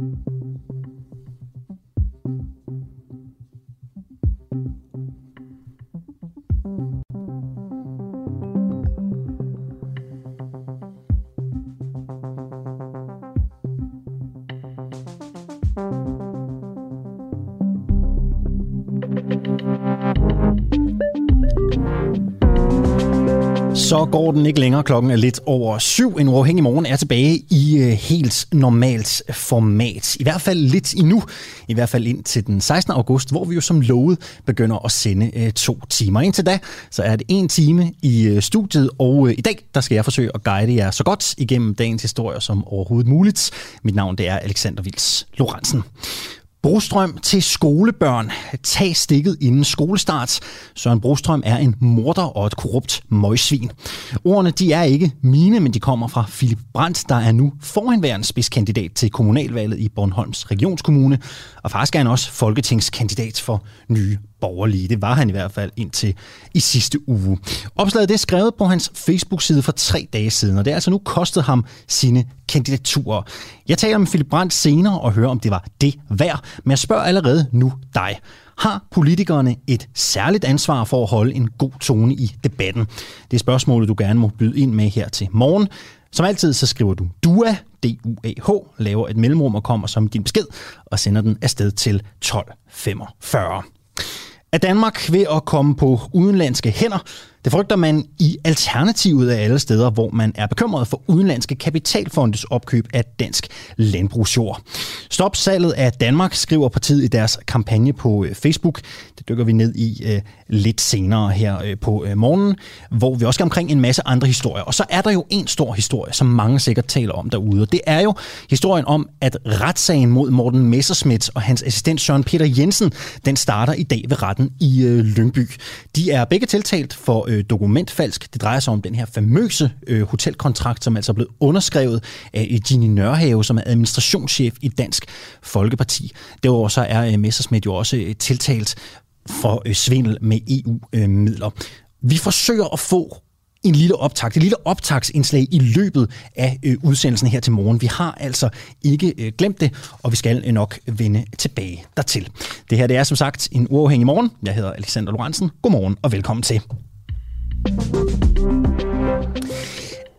Thank you. Så går den ikke længere. Klokken er lidt over syv. En uafhængig morgen er tilbage i øh, helt normalt format. I hvert fald lidt endnu. I hvert fald ind til den 16. august, hvor vi jo som lovet begynder at sende øh, to timer. Indtil da, så er det en time i øh, studiet, og øh, i dag der skal jeg forsøge at guide jer så godt igennem dagens historie som overhovedet muligt. Mit navn det er Alexander Vils Lorentzen. Brostrøm til skolebørn. Tag stikket inden skolestart. Søren Brostrøm er en morder og et korrupt møgsvin. Ordene de er ikke mine, men de kommer fra Philip Brandt, der er nu forhenværende spidskandidat til kommunalvalget i Bornholms regionskommune. Og faktisk er han også folketingskandidat for Nye borgerlige. Det var han i hvert fald indtil i sidste uge. Opslaget det er skrevet på hans Facebook-side for tre dage siden, og det er altså nu kostet ham sine kandidaturer. Jeg taler med Philip Brandt senere og hører, om det var det værd, men jeg spørger allerede nu dig. Har politikerne et særligt ansvar for at holde en god tone i debatten? Det er spørgsmålet, du gerne må byde ind med her til morgen. Som altid, så skriver du DUA, D-U-A-H, laver et mellemrum og kommer som din besked, og sender den afsted til 1245. Er Danmark ved at komme på udenlandske hænder? Det frygter man i alternativet af alle steder, hvor man er bekymret for udenlandske kapitalfondes opkøb af dansk landbrugsjord. Stop salget af Danmark, skriver partiet i deres kampagne på øh, Facebook. Det dykker vi ned i uh, lidt senere her uh, på uh, morgenen, hvor vi også skal omkring en masse andre historier. Og så er der jo en stor historie, som mange sikkert taler om derude. Og det er jo historien om, at retssagen mod Morten Messerschmidt og hans assistent Søren Peter Jensen, den starter i dag ved retten i uh, Lyngby. De er begge tiltalt for øh, dokumentfalsk. Det drejer sig om den her famøse øh, hotelkontrakt, som altså er blevet underskrevet af Ginny Nørhave, som er administrationschef i Dansk Folkeparti. Derudover så er øh, Messersmith jo også øh, tiltalt for øh, svindel med EU-midler. Øh, Vi forsøger at få en lille optakt, et lille optagsindslag i løbet af øh, udsendelsen her til morgen. Vi har altså ikke øh, glemt det, og vi skal øh, nok vende tilbage dertil. Det her det er som sagt en uafhængig morgen. Jeg hedder Alexander Lorentzen. Godmorgen og velkommen til.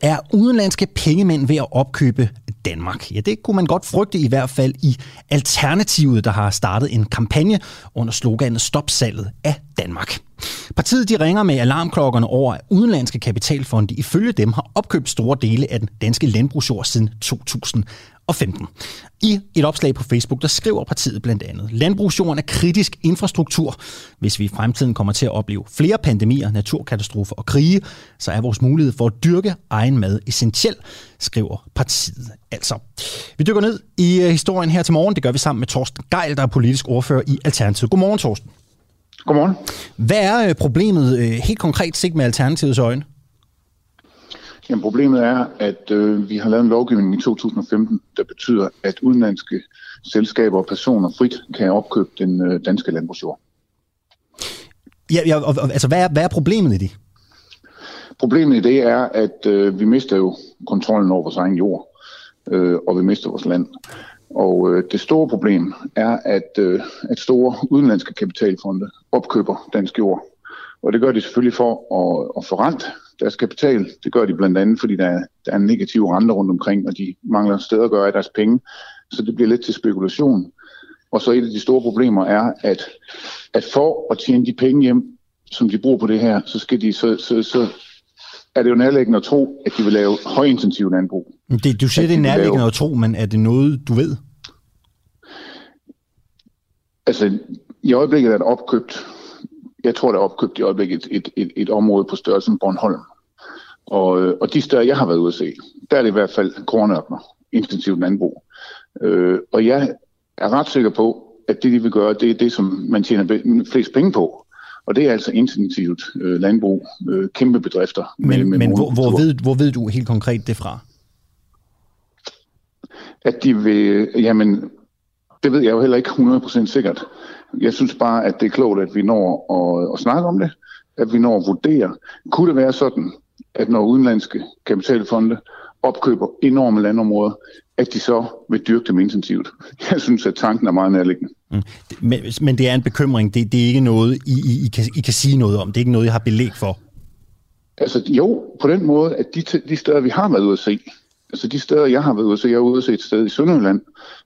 Er udenlandske pengemænd ved at opkøbe Danmark? Ja, det kunne man godt frygte i hvert fald i Alternativet, der har startet en kampagne under sloganet Stop salget af Danmark. Partiet de ringer med alarmklokkerne over, at udenlandske kapitalfonde ifølge dem har opkøbt store dele af den danske landbrugsjord siden 2000 og 15. I et opslag på Facebook, der skriver partiet blandt andet, landbrugsjorden er kritisk infrastruktur. Hvis vi i fremtiden kommer til at opleve flere pandemier, naturkatastrofer og krige, så er vores mulighed for at dyrke egen mad essentiel, skriver partiet altså. Vi dykker ned i øh, historien her til morgen. Det gør vi sammen med Torsten Geil, der er politisk ordfører i Alternativet. Godmorgen, Torsten. Godmorgen. Hvad er øh, problemet øh, helt konkret set med Alternativets øjne? Jamen, problemet er, at øh, vi har lavet en lovgivning i 2015, der betyder, at udenlandske selskaber og personer frit kan opkøbe den øh, danske landbrugsjord. Ja, ja og, altså, hvad er, hvad er problemet i det? Problemet i det er, at øh, vi mister jo kontrollen over vores egen jord, øh, og vi mister vores land. Og øh, det store problem er, at, øh, at store udenlandske kapitalfonde opkøber dansk jord. Og det gør de selvfølgelig for at, at forrente deres kapital. Det gør de blandt andet, fordi der er, der er en negativ rente rundt omkring, og de mangler steder at gøre af deres penge. Så det bliver lidt til spekulation. Og så et af de store problemer er, at, at for at tjene de penge hjem, som de bruger på det her, så, skal de, så, så, så er det jo nærliggende at tro, at de vil lave højintensiv landbrug. Det, du siger, det er nærliggende lave... at tro, men er det noget, du ved? Altså, i øjeblikket er der opkøbt, jeg tror, der er opkøbt i øjeblikket et, et, et, et område på størrelsen Bornholm. Og, øh, og de steder, jeg har været ude at se, der er det i hvert fald kornørkner, intensivt landbrug. Øh, og jeg er ret sikker på, at det, de vil gøre, det er det, som man tjener flest penge på. Og det er altså intensivt øh, landbrug, øh, kæmpe bedrifter. Men, med, med men hvor, hvor, ved, hvor ved du helt konkret det fra? At de vil, jamen, det ved jeg jo heller ikke 100% sikkert. Jeg synes bare, at det er klogt, at vi når at, at snakke om det, at vi når at vurdere. Kunne det være sådan, at når udenlandske kapitalfonde opkøber enorme landområder, at de så vil dyrke dem intensivt. Jeg synes, at tanken er meget nærliggende. Mm. Men, men det er en bekymring. Det, det er ikke noget, I, I, I, kan, I kan sige noget om. Det er ikke noget, jeg har belæg for. Altså jo, på den måde, at de, de steder, vi har været ude at se, altså de steder, jeg har været ude se, jeg er ude se et sted i Sønderjylland,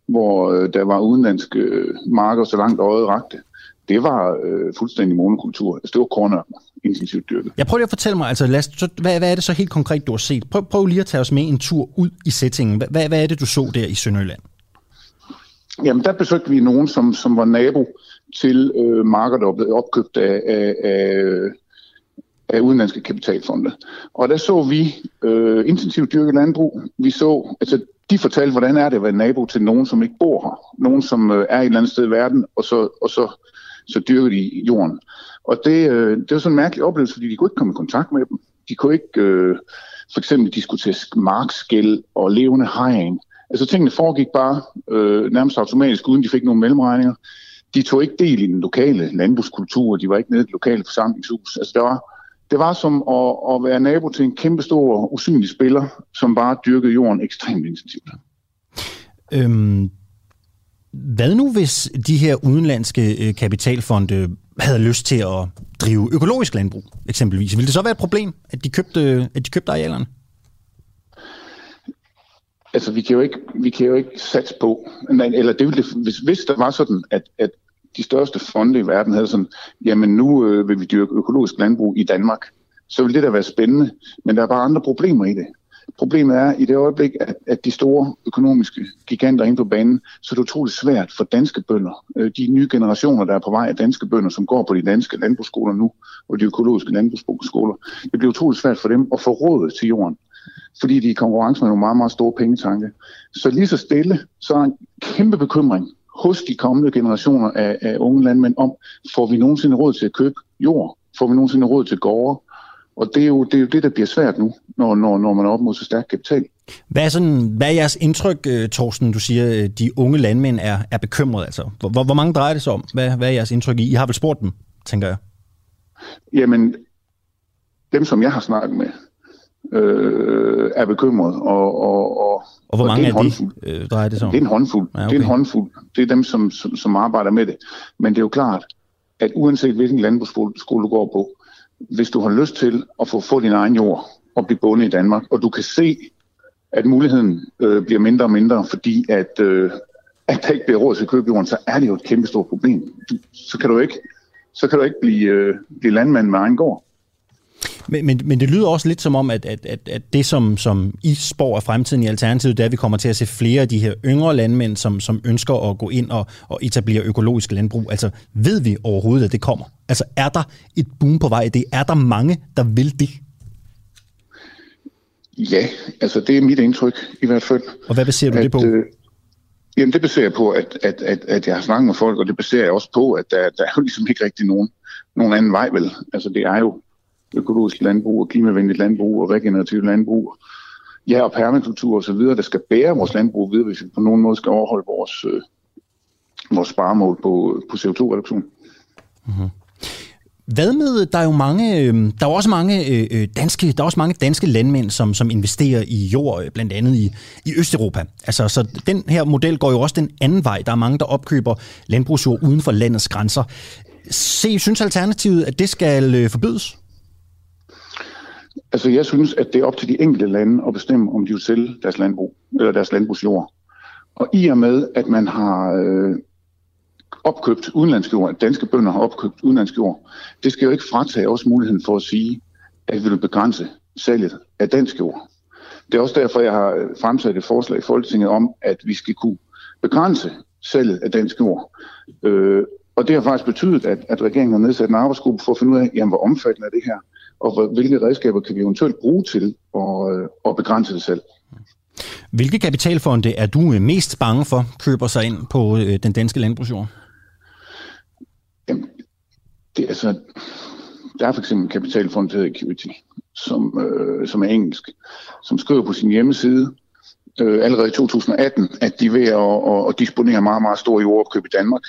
hvor øh, der var udenlandske øh, marker så langt øjet rakte. Det var øh, fuldstændig monokultur. Altså det var kornørkener, intensivt dyrket. Jeg prøver lige at fortælle mig, altså, os, så, hvad, hvad er det så helt konkret, du har set? Prøv, prøv lige at tage os med en tur ud i settingen. Hvad, hvad er det, du så der i Sønderjylland? Jamen, der besøgte vi nogen, som, som var nabo til øh, marker, der blevet opkøbt af, af, af af udenlandske kapitalfonde. Og der så vi øh, intensivt dyrket landbrug. Vi så, altså de fortalte, hvordan er det at være nabo til nogen, som ikke bor her. Nogen, som øh, er et eller andet sted i verden, og så, og så, så dyrker de jorden. Og det, øh, det var sådan en mærkelig oplevelse, fordi de kunne ikke komme i kontakt med dem. De kunne ikke øh, for eksempel diskutere markskæld og levende hegn. Altså tingene foregik bare øh, nærmest automatisk, uden de fik nogen mellemregninger. De tog ikke del i den lokale landbrugskultur, de var ikke nede i det lokale forsamlingshus. Altså der var, det var som at, at være nabo til en kæmpe stor, usynlig spiller, som bare dyrkede jorden ekstremt intensivt. Øhm, hvad nu, hvis de her udenlandske øh, kapitalfonde havde lyst til at drive økologisk landbrug, eksempelvis? Ville det så være et problem, at de købte, at de købte arealerne? Altså, vi kan jo ikke, vi kan jo ikke satse på, eller det ville det, hvis, hvis der var sådan, at, at de største fonde i verden havde sådan, jamen nu øh, vil vi dyrke økologisk landbrug i Danmark, så vil det da være spændende, men der er bare andre problemer i det. Problemet er i det øjeblik, at, at de store økonomiske giganter er inde på banen, så er det utroligt svært for danske bønder, øh, de nye generationer, der er på vej af danske bønder, som går på de danske landbrugsskoler nu, og de økologiske landbrugsskoler, det bliver utroligt svært for dem at få råd til jorden, fordi de er i konkurrence med nogle meget, meget store pengetanke. Så lige så stille, så er en kæmpe bekymring hos de kommende generationer af, af unge landmænd om, får vi nogensinde råd til at købe jord? Får vi nogensinde råd til gårde? Og det er, jo, det er jo det, der bliver svært nu, når, når, når man er op mod så stærk kapital. Hvad er, sådan, hvad er jeres indtryk, øh, Thorsten? Du siger, øh, de unge landmænd er, er bekymrede. Altså. Hvor, hvor mange drejer det sig om? Hvad, hvad er jeres indtryk i? I har vel spurgt dem, tænker jeg. Jamen, dem som jeg har snakket med, øh, er bekymret. Og, og, og, og hvor mange af de øh, drejer det sig om? Det er en håndfuld. Ja, okay. Det er en håndfuld. Det er dem, som, som, som arbejder med det. Men det er jo klart, at uanset hvilken landbrugsskole du går på, hvis du har lyst til at få, få din egen jord og blive bundet i Danmark, og du kan se, at muligheden øh, bliver mindre og mindre, fordi at, øh, at der ikke bliver råd til at købe jorden, så er det jo et kæmpe stort problem. Så kan du ikke, så kan du ikke blive, øh, blive landmand med egen gård. Men, men, men det lyder også lidt som om, at, at, at, at det, som, som I spår af fremtiden i Alternativet, det er, at vi kommer til at se flere af de her yngre landmænd, som, som ønsker at gå ind og, og etablere økologisk landbrug. Altså, ved vi overhovedet, at det kommer? Altså, er der et boom på vej? Det er der mange, der vil det? Ja, altså det er mit indtryk i hvert fald. Og hvad baserer du at, det på? Øh, jamen det baserer jeg på, at, at, at, at jeg har snakket med folk, og det baserer jeg også på, at der, der er jo ligesom ikke rigtig nogen, nogen anden vej vel. Altså det er jo økologisk landbrug og klimavenligt landbrug og regenerativt landbrug. Ja, og permakultur osv., der skal bære vores landbrug videre, hvis vi på nogen måde skal overholde vores, øh, vores sparemål på, på CO2-reduktion. Mm-hmm. Hvad med, der er jo mange, øhm, der er også mange øh, øh, danske, der er også mange danske landmænd, som, som investerer i jord, øh, blandt andet i, i Østeuropa. Altså, så den her model går jo også den anden vej. Der er mange, der opkøber landbrugsjord uden for landets grænser. Se, synes Alternativet, at det skal øh, forbydes? Altså, jeg synes, at det er op til de enkelte lande at bestemme, om de vil sælge deres landbrug, eller deres landbrugsjord. Og i og med, at man har øh, opkøbt udenlandsk jord, at danske bønder har opkøbt udenlandsk jord, det skal jo ikke fratage os muligheden for at sige, at vi vil begrænse salget af dansk jord. Det er også derfor, jeg har fremsat et forslag i Folketinget om, at vi skal kunne begrænse salget af dansk jord. Øh, og det har faktisk betydet, at, at regeringen har nedsat en arbejdsgruppe for at finde ud af, jamen, hvor omfattende er det her og hvilke redskaber kan vi eventuelt bruge til at, øh, at begrænse det selv. Hvilke kapitalfonde er du mest bange for køber sig ind på øh, den danske landbrugsjord? Jamen, det er altså, der er for eksempel en kapitalfond, der hedder Equity, som, øh, som er engelsk, som skriver på sin hjemmeside øh, allerede i 2018, at de er ved at, at, at disponere meget, meget store jordopkøb i Danmark.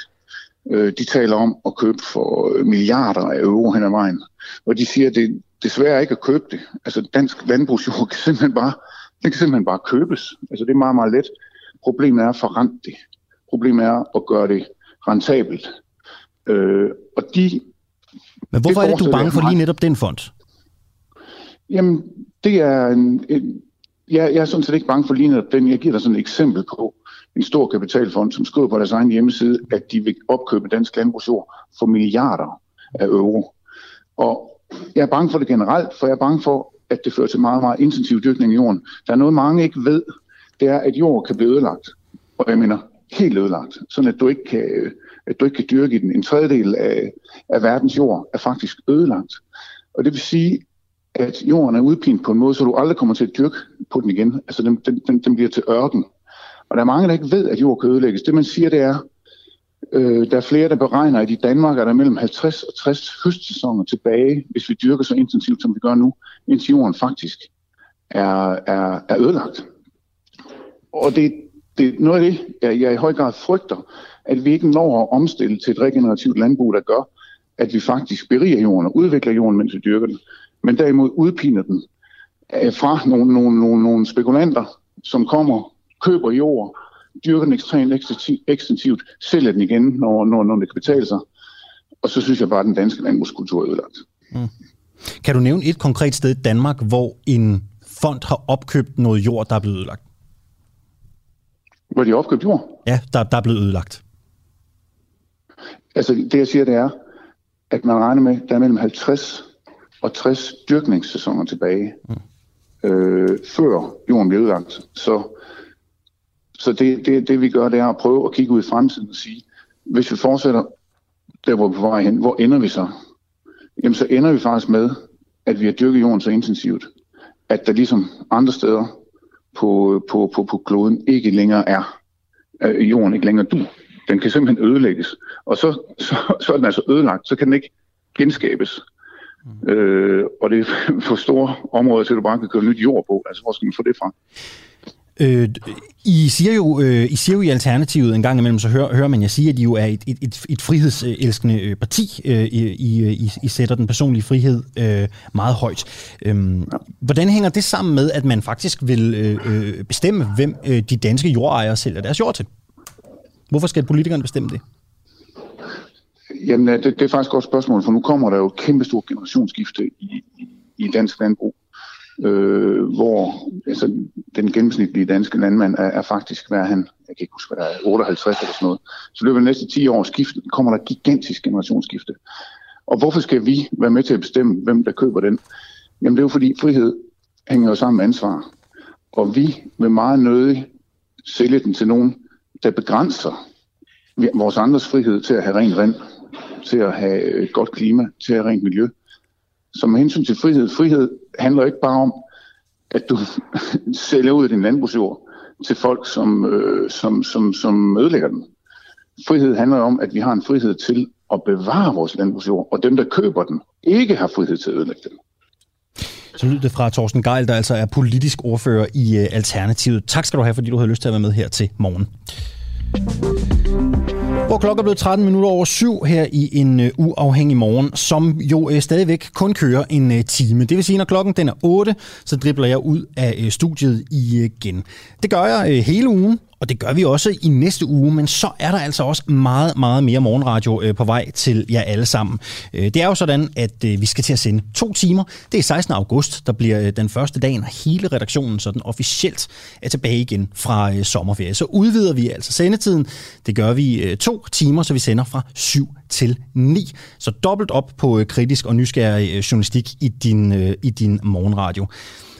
Øh, de taler om at købe for milliarder af euro hen ad vejen. Og de siger, at det desværre ikke at købe det. Altså dansk landbrugsjord kan simpelthen bare Den kan simpelthen bare købes. Altså det er meget, meget let. Problemet er at forrente det. Problemet er at gøre det rentabelt. Øh, og de, Men hvorfor det er det, du er bange for lige netop den fond? Jamen, det er en, en jeg, jeg er sådan set ikke bange for lige netop den. Jeg giver dig sådan et eksempel på en stor kapitalfond, som skriver på deres egen hjemmeside, at de vil opkøbe dansk landbrugsjord for milliarder af euro. Og jeg er bange for det generelt, for jeg er bange for, at det fører til meget, meget intensiv dyrkning i jorden. Der er noget, mange ikke ved, det er, at jord kan blive ødelagt. Og jeg mener, helt ødelagt, sådan at du ikke kan, øh, at du ikke kan dyrke i den. En tredjedel af, af verdens jord er faktisk ødelagt. Og det vil sige, at jorden er udpint på en måde, så du aldrig kommer til at dyrke på den igen. Altså den, den, den, den bliver til ørken. Og der er mange, der ikke ved, at jord kan ødelægges. Det man siger, det er, øh, der er flere, der beregner, at i Danmark er der mellem 50 og 60 høstsæsoner tilbage, hvis vi dyrker så intensivt, som vi gør nu, indtil jorden faktisk er, er, er ødelagt. Og det, det er noget af det, jeg, jeg i høj grad frygter, at vi ikke når at omstille til et regenerativt landbrug, der gør, at vi faktisk beriger jorden og udvikler jorden, mens vi dyrker den men derimod udpiner den øh, fra nogle, nogle, nogle, nogle spekulanter, som kommer, køber jord, dyrker den ekstremt ekstensivt, sælger den igen, når, når, når det kan betale sig. Og så synes jeg bare, at den danske landbrugskultur er ødelagt. Mm. Kan du nævne et konkret sted i Danmark, hvor en fond har opkøbt noget jord, der er blevet ødelagt? Hvor de har opkøbt jord? Ja, der, der er blevet ødelagt. Altså det jeg siger, det er, at man regner med, at der er mellem 50 og 60 dyrkningssæsoner tilbage, mm. øh, før jorden bliver udlagt. Så, så det, det, det vi gør, det er at prøve at kigge ud i fremtiden og sige, hvis vi fortsætter der, hvor vi er på vej hen, hvor ender vi så? Jamen så ender vi faktisk med, at vi har dyrket jorden så intensivt, at der ligesom andre steder på, på, på, på kloden ikke længere er, øh, jorden ikke længere du. Den kan simpelthen ødelægges. Og så, så, så er den altså ødelagt, så kan den ikke genskabes. Mm. Øh, og det er for store områder til, at du bare kan køre nyt jord på. Altså, hvor skal man få det fra? Øh, I, siger jo, øh, I siger jo i Alternativet en gang imellem, så hører, hører man jeg sige, at I jo er et, et, et, et frihedselskende øh, parti. Øh, I, I, I sætter den personlige frihed øh, meget højt. Øh, ja. Hvordan hænger det sammen med, at man faktisk vil øh, øh, bestemme, hvem øh, de danske jordejere sælger deres jord til? Hvorfor skal politikerne bestemme det? Jamen, det, det er faktisk et godt spørgsmål, for nu kommer der jo et kæmpe stort generationsskifte i, i, i dansk landbrug, øh, hvor altså, den gennemsnitlige danske landmand er, er faktisk, hvad er han, jeg kan ikke huske, hvad der er, 58 eller sådan noget. Så løber de næste 10 år skifte, kommer der gigantisk generationsskifte. Og hvorfor skal vi være med til at bestemme, hvem der køber den? Jamen det er jo fordi frihed hænger jo sammen med ansvar. Og vi vil meget nødig sælge den til nogen, der begrænser vores andres frihed til at have rent vand til at have et godt klima, til at have rent miljø. Så med hensyn til frihed, frihed handler ikke bare om, at du sælger ud af din landbrugsjord til folk, som, øh, som, som, som ødelægger den. Frihed handler om, at vi har en frihed til at bevare vores landbrugsjord, og dem, der køber den, ikke har frihed til at ødelægge den. Så lyder det fra Thorsten Geil, der altså er politisk ordfører i øh, Alternativet. Tak skal du have, fordi du havde lyst til at være med her til morgen. Hvor klokken er blevet 13 minutter over syv her i en uh, uafhængig morgen, som jo uh, stadigvæk kun kører en uh, time. Det vil sige, når klokken den er 8, så dribler jeg ud af uh, studiet igen. Det gør jeg uh, hele ugen, og det gør vi også i næste uge, men så er der altså også meget, meget mere morgenradio øh, på vej til jer alle sammen. Øh, det er jo sådan, at øh, vi skal til at sende to timer. Det er 16. august, der bliver øh, den første dag, når hele redaktionen sådan officielt er tilbage igen fra øh, sommerferie. Så udvider vi altså sendetiden. Det gør vi øh, to timer, så vi sender fra 7 til 9. Så dobbelt op på kritisk og nysgerrig journalistik i din, i din morgenradio.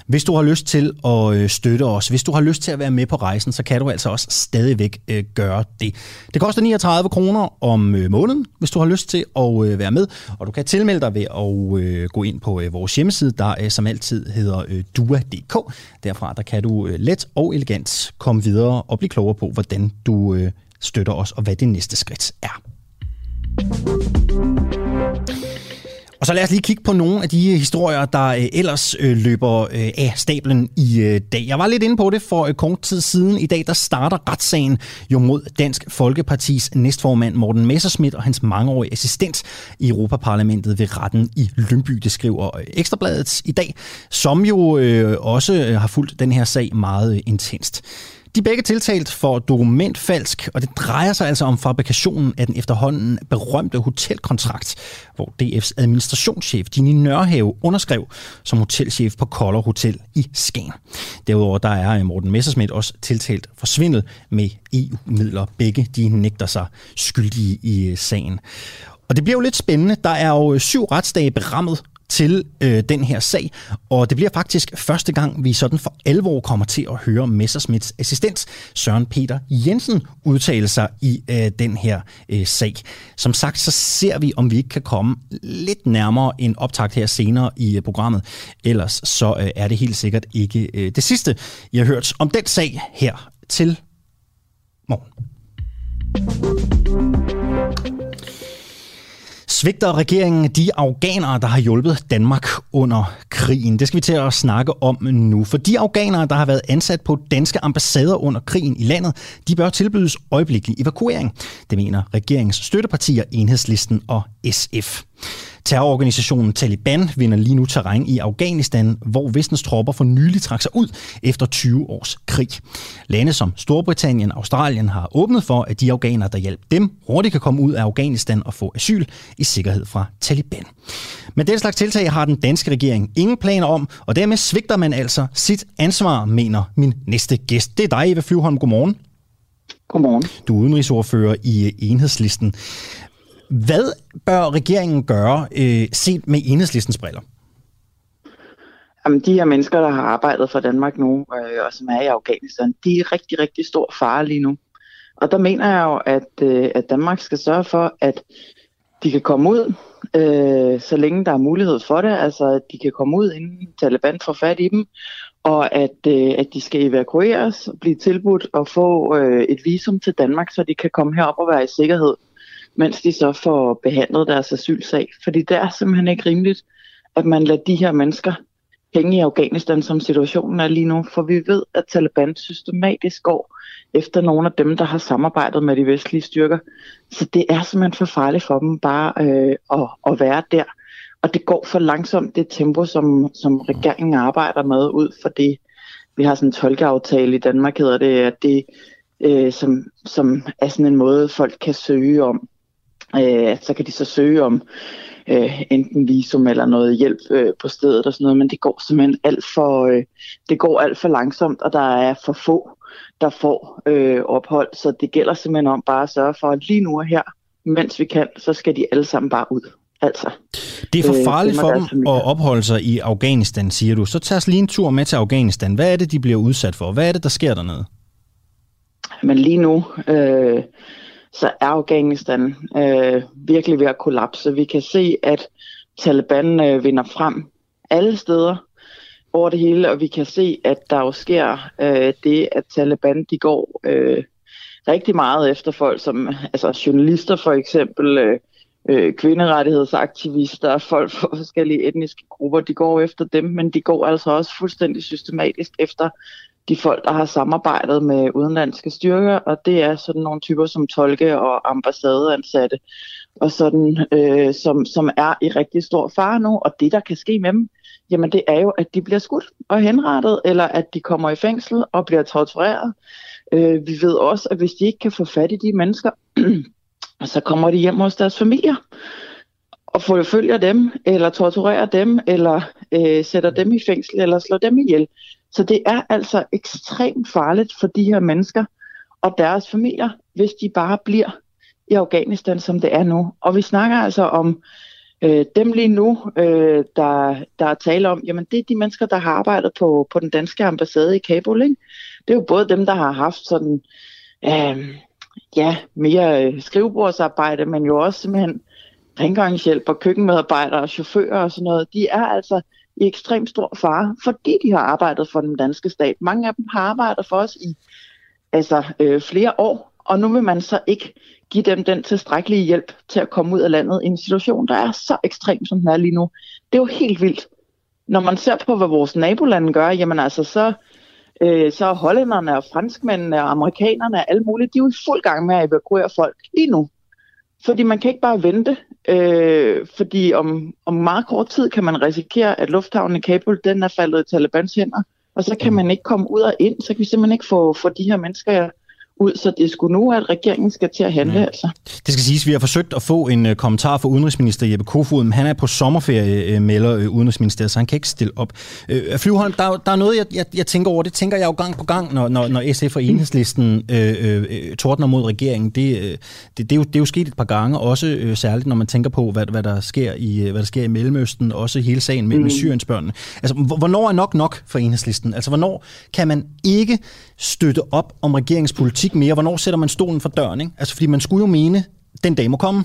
Hvis du har lyst til at øh, støtte os, hvis du har lyst til at være med på rejsen, så kan du altså også stadigvæk øh, gøre det. Det koster 39 kroner om øh, måneden, hvis du har lyst til at være med, og du kan tilmelde dig ved at gå ind på vores hjemmeside, der som altid hedder dua.dk. Derfra der kan du let og elegant komme videre og blive klogere på, hvordan du støtter os, og hvad det næste skridt er. Og så lad os lige kigge på nogle af de historier, der øh, ellers øh, løber øh, af stablen i øh, dag. Jeg var lidt inde på det for øh, kort tid siden. I dag der starter retssagen jo mod Dansk Folkepartis næstformand Morten Messerschmidt og hans mangeårige assistent i Europaparlamentet ved retten i Lyngby. Det skriver øh, Ekstrabladet i dag, som jo også har fulgt den her sag meget intenst. De er begge tiltalt for dokumentfalsk, og det drejer sig altså om fabrikationen af den efterhånden berømte hotelkontrakt, hvor DF's administrationschef Dini Nørhave underskrev som hotelchef på Koller Hotel i Skagen. Derudover der er øh, Morten Messersmith også tiltalt for svindel med EU-midler. Begge de nægter sig skyldige i øh, sagen. Og det bliver jo lidt spændende. Der er jo øh, syv retsdage berammet til øh, den her sag, og det bliver faktisk første gang, vi sådan for alvor kommer til at høre Messersmiths assistent Søren Peter Jensen udtale sig i øh, den her øh, sag. Som sagt, så ser vi, om vi ikke kan komme lidt nærmere en optakt her senere i øh, programmet. Ellers så øh, er det helt sikkert ikke øh, det sidste, jeg har hørt om den sag her til morgen. Svigter regeringen de afghanere, der har hjulpet Danmark under krigen? Det skal vi til at snakke om nu. For de afghanere, der har været ansat på danske ambassader under krigen i landet, de bør tilbydes øjeblikkelig evakuering. Det mener regeringens støttepartier, Enhedslisten og SF. Terrororganisationen Taliban vinder lige nu terræn i Afghanistan, hvor vestens tropper for nylig trak sig ud efter 20 års krig. Lande som Storbritannien og Australien har åbnet for, at de afghanere, der hjælper dem, hurtigt kan komme ud af Afghanistan og få asyl i sikkerhed fra Taliban. Men den slags tiltag har den danske regering ingen planer om, og dermed svigter man altså sit ansvar, mener min næste gæst. Det er dig, Eva Flyvholm. Godmorgen. Godmorgen. Du er udenrigsordfører i Enhedslisten. Hvad bør regeringen gøre øh, set med enhedslistens briller? Jamen, de her mennesker, der har arbejdet for Danmark nu, øh, og som er i Afghanistan, de er rigtig, rigtig stor fare lige nu. Og der mener jeg jo, at, øh, at Danmark skal sørge for, at de kan komme ud, øh, så længe der er mulighed for det. Altså, at de kan komme ud, inden Taliban får fat i dem. Og at, øh, at de skal evakueres, blive tilbudt og få øh, et visum til Danmark, så de kan komme herop og være i sikkerhed mens de så får behandlet deres asylsag. Fordi det er simpelthen ikke rimeligt, at man lader de her mennesker hænge i Afghanistan, som situationen er lige nu. For vi ved, at Taliban systematisk går efter nogle af dem, der har samarbejdet med de vestlige styrker. Så det er simpelthen for farligt for dem bare øh, at, at være der. Og det går for langsomt, det tempo, som, som regeringen arbejder med ud for det. Vi har sådan en tolkeaftale i Danmark, hedder det, at det øh, som, som er sådan en måde, folk kan søge om øh, så kan de så søge om øh, enten visum eller noget hjælp øh, på stedet og sådan noget, men det går simpelthen alt for, øh, det går alt for langsomt, og der er for få, der får øh, ophold, så det gælder simpelthen om bare at sørge for, at lige nu og her, mens vi kan, så skal de alle sammen bare ud. Altså, det er for øh, farligt øh, for dem at opholde sig i Afghanistan, siger du. Så tag os lige en tur med til Afghanistan. Hvad er det, de bliver udsat for? Hvad er det, der sker dernede? Men lige nu, øh, så er Afghanistan øh, virkelig ved at kollapse. Vi kan se, at Taliban øh, vinder frem alle steder over det hele, og vi kan se, at der jo sker øh, det, at Taliban de går øh, rigtig meget efter folk, som altså journalister for eksempel, øh, øh, kvinderettighedsaktivister, folk fra forskellige etniske grupper, de går efter dem, men de går altså også fuldstændig systematisk efter de folk, der har samarbejdet med udenlandske styrker, og det er sådan nogle typer som tolke og ambassadeansatte, og sådan, øh, som, som er i rigtig stor fare nu, og det, der kan ske med dem, jamen det er jo, at de bliver skudt og henrettet, eller at de kommer i fængsel og bliver tortureret. Øh, vi ved også, at hvis de ikke kan få fat i de mennesker, så kommer de hjem hos deres familier og forfølger dem, eller torturerer dem, eller øh, sætter dem i fængsel, eller slår dem ihjel. Så det er altså ekstremt farligt for de her mennesker og deres familier, hvis de bare bliver i Afghanistan, som det er nu. Og vi snakker altså om øh, dem lige nu, øh, der, der er tale om, jamen det er de mennesker, der har arbejdet på, på den danske ambassade i Kabul. Ikke? Det er jo både dem, der har haft sådan, øh, ja, mere øh, skrivebordsarbejde, men jo også simpelthen rengøringshjælp og køkkenmedarbejdere og chauffører og sådan noget. De er altså i ekstremt stor fare, fordi de har arbejdet for den danske stat. Mange af dem har arbejdet for os i altså, øh, flere år, og nu vil man så ikke give dem den tilstrækkelige hjælp til at komme ud af landet i en situation, der er så ekstrem, som den er lige nu. Det er jo helt vildt. Når man ser på, hvad vores nabolande gør, jamen altså så, øh, så er hollænderne og franskmændene og amerikanerne og alle mulige, de er jo i fuld gang med at evakuere folk lige nu. Fordi man kan ikke bare vente, øh, fordi om, om meget kort tid kan man risikere, at lufthavnen i Kabul, den er faldet i Talibans hænder, og så kan man ikke komme ud og ind, så kan vi simpelthen ikke få, få de her mennesker ud, så det skulle nu, at regeringen skal til at handle. Mm. Altså. Det skal siges, at vi har forsøgt at få en uh, kommentar fra udenrigsminister Jeppe Kofod, men han er på sommerferie, uh, melder uh, udenrigsministeriet, så han kan ikke stille op. Uh, Flyvholm, der, der er noget, jeg, jeg, jeg tænker over, det tænker jeg jo gang på gang, når, når, når SF og Enhedslisten uh, uh, tordner mod regeringen. Det, det, det, er jo, det er jo sket et par gange, også uh, særligt når man tænker på, hvad, hvad, der sker i, hvad der sker i Mellemøsten, også hele sagen med, mm. med Syriensbørnene. Altså, hvornår er nok nok for Enhedslisten? Altså, hvornår kan man ikke støtte op om regeringspolitik politik mere? Hvornår sætter man stolen for døren? Ikke? Altså, fordi man skulle jo mene, den dag må komme.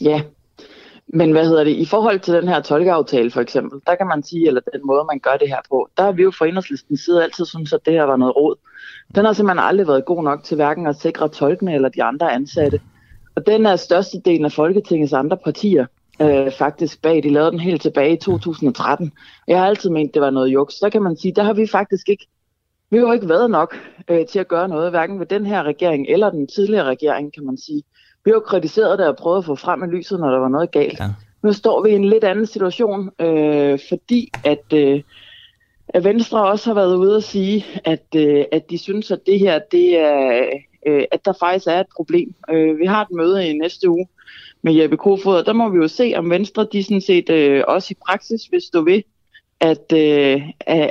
Ja, men hvad hedder det? I forhold til den her tolkeaftale for eksempel, der kan man sige, eller den måde, man gør det her på, der har vi jo fra enhedslisten side altid synes, at det her var noget råd. Den har simpelthen aldrig været god nok til hverken at sikre tolkene eller de andre ansatte. Og den er størstedelen af Folketingets andre partier øh, faktisk bag. De lavede den helt tilbage i 2013. Jeg har altid ment, det var noget juks. Så kan man sige, der har vi faktisk ikke vi har jo ikke været nok øh, til at gøre noget, hverken ved den her regering eller den tidligere regering, kan man sige. Vi har jo kritiseret det og prøvet at få frem i lyset, når der var noget galt. Ja. Nu står vi i en lidt anden situation, øh, fordi at, øh, at Venstre også har været ude at sige, at, øh, at de synes, at det her, det er, øh, at der faktisk er et problem. Øh, vi har et møde i næste uge med Jeppe Kofod, og der må vi jo se, om Venstre de sådan set øh, også i praksis vil stå ved at, øh,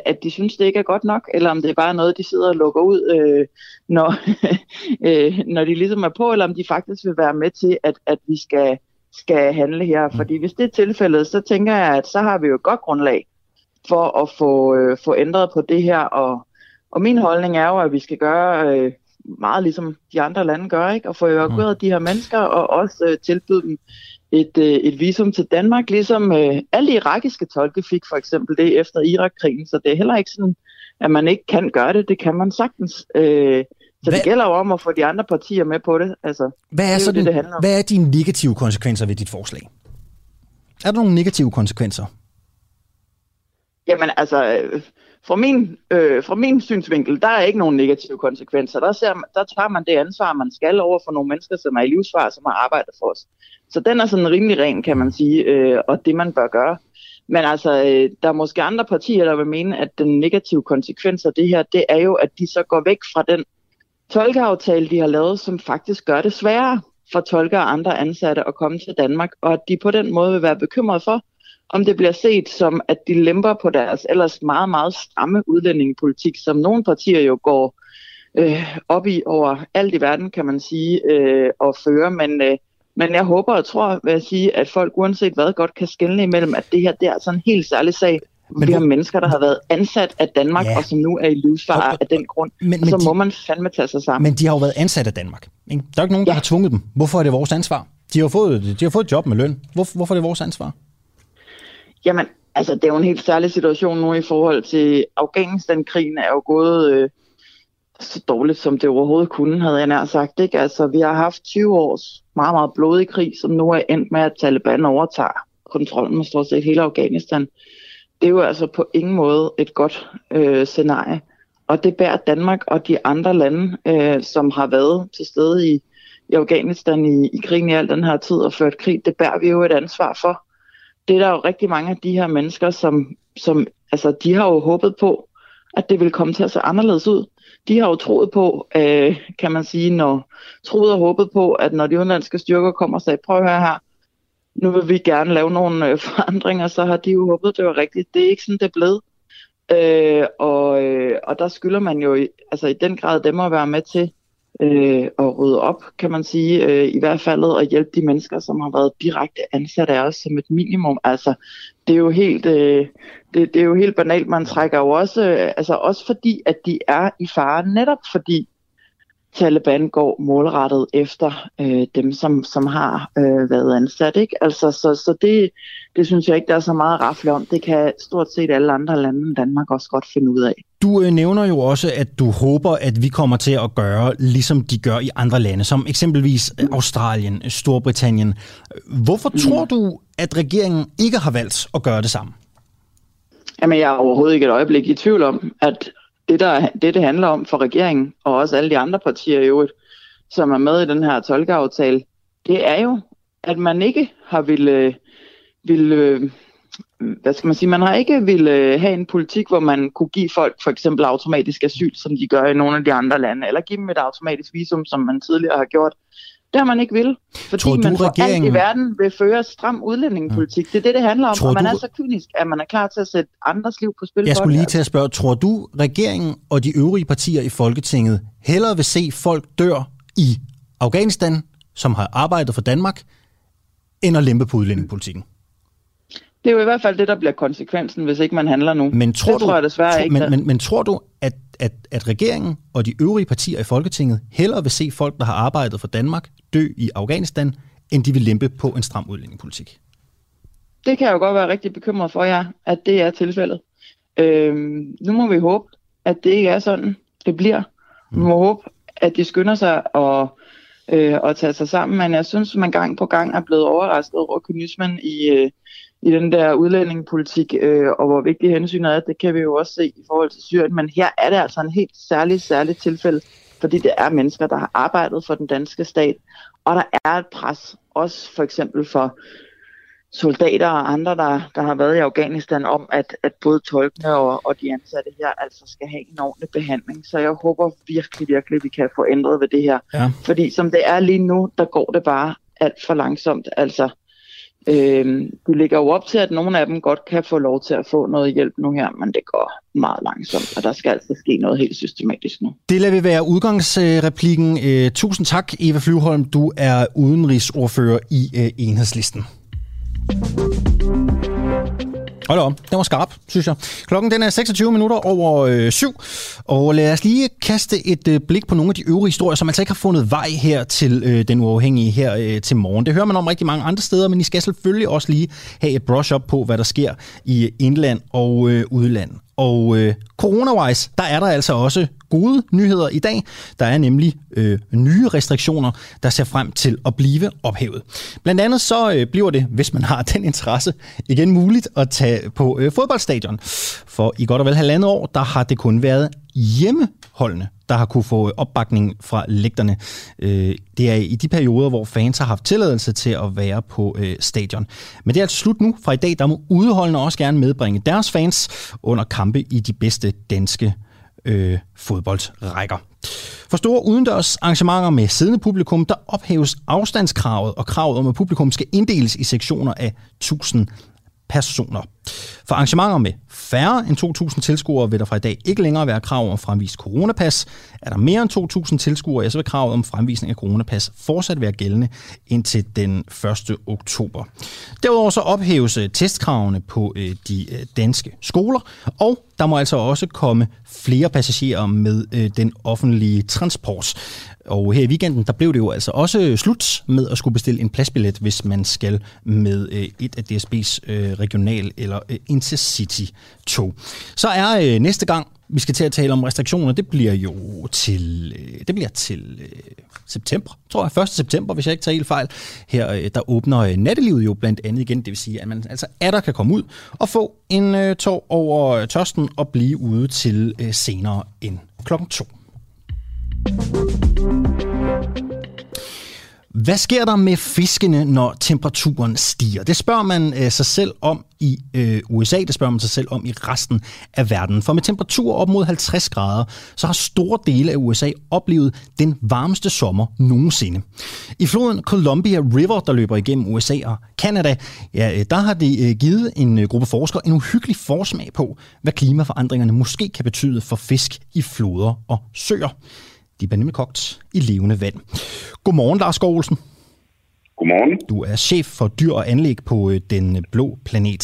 at de synes, det ikke er godt nok, eller om det er bare noget, de sidder og lukker ud, øh, når, øh, når de ligesom er på, eller om de faktisk vil være med til, at, at vi skal, skal handle her. Mm. Fordi hvis det er tilfældet, så tænker jeg, at så har vi jo et godt grundlag for at få, øh, få ændret på det her. Og, og min holdning er jo, at vi skal gøre øh, meget ligesom de andre lande gør, ikke? og få evakueret mm. de her mennesker, og også øh, tilbyde dem et, øh, et visum til Danmark, ligesom øh, alle irakiske tolke fik for eksempel det efter Irakkrigen. Så det er heller ikke sådan, at man ikke kan gøre det. Det kan man sagtens. Øh, så hvad, det gælder jo om at få de andre partier med på det. Altså, hvad, er det er så det, det handler om. hvad er dine negative konsekvenser ved dit forslag? Er der nogle negative konsekvenser? Jamen altså, øh, fra min, øh, fra min synsvinkel, der er ikke nogen negative konsekvenser. Der, ser, der tager man det ansvar, man skal over for nogle mennesker, som er i livsfar, som har arbejdet for os. Så den er sådan rimelig ren, kan man sige, øh, og det man bør gøre. Men altså, øh, der er måske andre partier, der vil mene, at den negative konsekvens af det her, det er jo, at de så går væk fra den tolkeaftale, de har lavet, som faktisk gør det sværere for tolker og andre ansatte at komme til Danmark, og at de på den måde vil være bekymrede for, om det bliver set som, at de lemper på deres ellers meget, meget stramme udlændingepolitik, som nogle partier jo går øh, op i over alt i verden, kan man sige, øh, og føre. Men, øh, men jeg håber og tror, vil jeg sige, at folk uanset hvad godt kan skelne imellem, at det her det er altså en helt særlig sag. Men vi har mennesker, der har været ansat af Danmark, ja. og som nu er i livsfare af den grund. Men, men så må de, man fandme tage sig sammen. Men de har jo været ansat af Danmark. Ikke? Der er ikke nogen, der ja. har tvunget dem. Hvorfor er det vores ansvar? De har fået, de har fået et job med løn. Hvor, hvorfor er det vores ansvar? Jamen, altså det er jo en helt særlig situation nu i forhold til Afghanistan-krigen er jo gået øh, så dårligt, som det overhovedet kunne, havde jeg nær sagt. Ikke? Altså, vi har haft 20 års meget, meget blodig krig, som nu er endt med, at Taliban overtager kontrollen med stort set hele Afghanistan. Det er jo altså på ingen måde et godt øh, scenarie. Og det bærer Danmark og de andre lande, øh, som har været til stede i, i Afghanistan i, i krigen i al den her tid og ført krig, det bærer vi jo et ansvar for det er der jo rigtig mange af de her mennesker, som, som altså, de har jo håbet på, at det vil komme til at se anderledes ud. De har jo troet på, øh, kan man sige, når troet og håbet på, at når de udenlandske styrker kommer og sagde, prøv at høre her, nu vil vi gerne lave nogle øh, forandringer, så har de jo håbet, det var rigtigt. Det er ikke sådan, det er blevet. Øh, og, øh, og der skylder man jo i, altså i den grad dem at være med til øh, at rydde op, kan man sige, øh, i hvert fald at hjælpe de mennesker, som har været direkte ansat af os som et minimum. Altså, det er jo helt, øh, det, det er jo helt banalt. Man trækker jo også, øh, altså også fordi, at de er i fare, netop fordi Taliban går målrettet efter øh, dem, som, som har øh, været ansat. Ikke? Altså, så så det, det synes jeg ikke, der er så meget rafle om. Det kan stort set alle andre lande end Danmark også godt finde ud af. Du øh, nævner jo også, at du håber, at vi kommer til at gøre, ligesom de gør i andre lande, som eksempelvis mm. Australien, Storbritannien. Hvorfor mm. tror du, at regeringen ikke har valgt at gøre det samme? Jamen, jeg er overhovedet ikke et øjeblik i tvivl om, at det, der, det, det handler om for regeringen, og også alle de andre partier i øvrigt, som er med i den her tolkeaftale, det er jo, at man ikke har ville, øh, ville øh, hvad skal man sige, man har ikke ville øh, have en politik, hvor man kunne give folk for eksempel automatisk asyl, som de gør i nogle af de andre lande, eller give dem et automatisk visum, som man tidligere har gjort. Det har man ikke vil, fordi Tror du, man for regeringen... alt i verden vil føre stram udlændingepolitik. Det er det, det handler om, Tror og man du... er så kynisk, at man er klar til at sætte andres liv på spil. Jeg skulle lige til at spørge, tror du, regeringen og de øvrige partier i Folketinget hellere vil se folk dør i Afghanistan, som har arbejdet for Danmark, end at lempe på udlændingepolitikken? Det er jo i hvert fald det, der bliver konsekvensen, hvis ikke man handler nu. Men tror det du, tror jeg desværre tro, ikke. Men, men, men tror du, at, at, at regeringen og de øvrige partier i Folketinget hellere vil se folk, der har arbejdet for Danmark, dø i Afghanistan, end de vil lempe på en stram udlændingepolitik? Det kan jeg jo godt være rigtig bekymret for, ja, at det er tilfældet. Øhm, nu må vi håbe, at det ikke er sådan, det bliver. Vi må håbe, at de skynder sig at, øh, at tage sig sammen, men jeg synes, man gang på gang er blevet overrasket over kynismen i, øh, i den der udlændingepolitik, øh, og hvor vigtigt hensynet er, det kan vi jo også se i forhold til Syrien, men her er det altså en helt særlig, særlig tilfælde, fordi det er mennesker, der har arbejdet for den danske stat, og der er et pres, også for eksempel for soldater og andre, der, der har været i Afghanistan, om at, at både tolkene og, og de ansatte her altså skal have en ordentlig behandling. Så jeg håber virkelig, virkelig, vi kan få ændret ved det her. Ja. Fordi som det er lige nu, der går det bare alt for langsomt. Altså, Øh, de ligger jo op til, at nogle af dem godt kan få lov til at få noget hjælp nu her, men det går meget langsomt, og der skal altså ske noget helt systematisk nu. Det lader vi være udgangsreplikken. Øh, tusind tak, Eva Flyvholm. Du er udenrigsordfører i øh, Enhedslisten. Hold op, den var skarp, synes jeg. Klokken den er 26 minutter over øh, syv, og lad os lige kaste et øh, blik på nogle af de øvrige historier, som altså ikke har fundet vej her til øh, den uafhængige her øh, til morgen. Det hører man om rigtig mange andre steder, men I skal selvfølgelig også lige have et brush up på, hvad der sker i indland og øh, udland. Og øh, corona-wise, der er der altså også gode nyheder i dag. Der er nemlig øh, nye restriktioner, der ser frem til at blive ophævet. Blandt andet så øh, bliver det, hvis man har den interesse, igen muligt at tage på øh, fodboldstadion. For i godt og vel halvandet år, der har det kun været hjemmeholdene, der har kunne få opbakning fra lægterne. Øh, det er i de perioder, hvor fans har haft tilladelse til at være på øh, stadion. Men det er altså slut nu. Fra i dag, der må udeholdene også gerne medbringe deres fans under kampe i de bedste danske øh, fodboldrækker. For store udendørs arrangementer med siddende publikum, der ophæves afstandskravet og kravet om, at publikum skal inddeles i sektioner af 1000 personer. For arrangementer med færre end 2.000 tilskuere vil der fra i dag ikke længere være krav om fremvist coronapas. Er der mere end 2.000 tilskuere, ja, så vil kravet om fremvisning af coronapas fortsat være gældende indtil den 1. oktober. Derudover så ophæves øh, testkravene på øh, de øh, danske skoler, og der må altså også komme flere passagerer med den offentlige transport. Og her i weekenden, der blev det jo altså også slut med at skulle bestille en pladsbillet, hvis man skal med øh, et af DSB's øh, regional- eller øh, intercity-tog. Så er øh, næste gang, vi skal til at tale om restriktioner, det bliver jo til, øh, det bliver til øh, september, tror jeg, 1. september, hvis jeg ikke tager helt fejl. Her der åbner nattelivet jo blandt andet igen, det vil sige, at man altså er der kan komme ud og få en tår over tørsten og blive ude til senere end klokken 2. Hvad sker der med fiskene, når temperaturen stiger? Det spørger man øh, sig selv om i øh, USA, det spørger man sig selv om i resten af verden. For med temperaturer op mod 50 grader, så har store dele af USA oplevet den varmeste sommer nogensinde. I floden Columbia River, der løber igennem USA og Canada, ja, øh, der har det øh, givet en øh, gruppe forskere en uhyggelig forsmag på, hvad klimaforandringerne måske kan betyde for fisk i floder og søer. De bliver nemlig kogt i levende vand. Godmorgen, Lars Skålsen. Godmorgen. Du er chef for dyr og anlæg på øh, Den Blå Planet.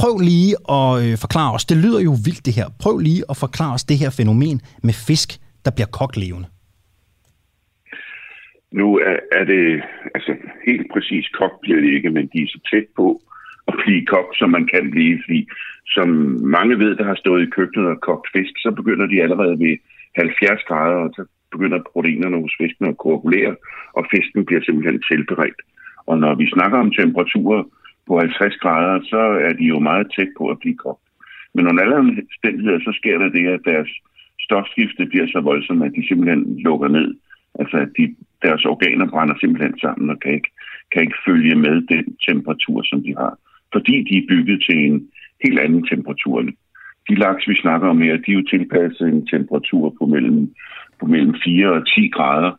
Prøv lige at øh, forklare os, det lyder jo vildt det her, prøv lige at forklare os det her fænomen med fisk, der bliver kogt levende. Nu er, er det, altså helt præcis kogt bliver det ikke, men de er så tæt på at blive kogt, som man kan blive, fordi som mange ved, der har stået i køkkenet og kogt fisk, så begynder de allerede ved 70 grader, og så begynder proteinerne hos fisken at koagulere, og fisken bliver simpelthen tilberedt. Og når vi snakker om temperaturer på 50 grader, så er de jo meget tæt på at blive kogt. Men under alle omstændigheder, så sker der det, at deres stofskifte bliver så voldsomt, at de simpelthen lukker ned. Altså, at de, deres organer brænder simpelthen sammen og kan ikke, kan ikke følge med den temperatur, som de har. Fordi de er bygget til en helt anden temperatur. De laks, vi snakker om her, de er jo tilpasset en temperatur på mellem, på mellem 4 og 10 grader.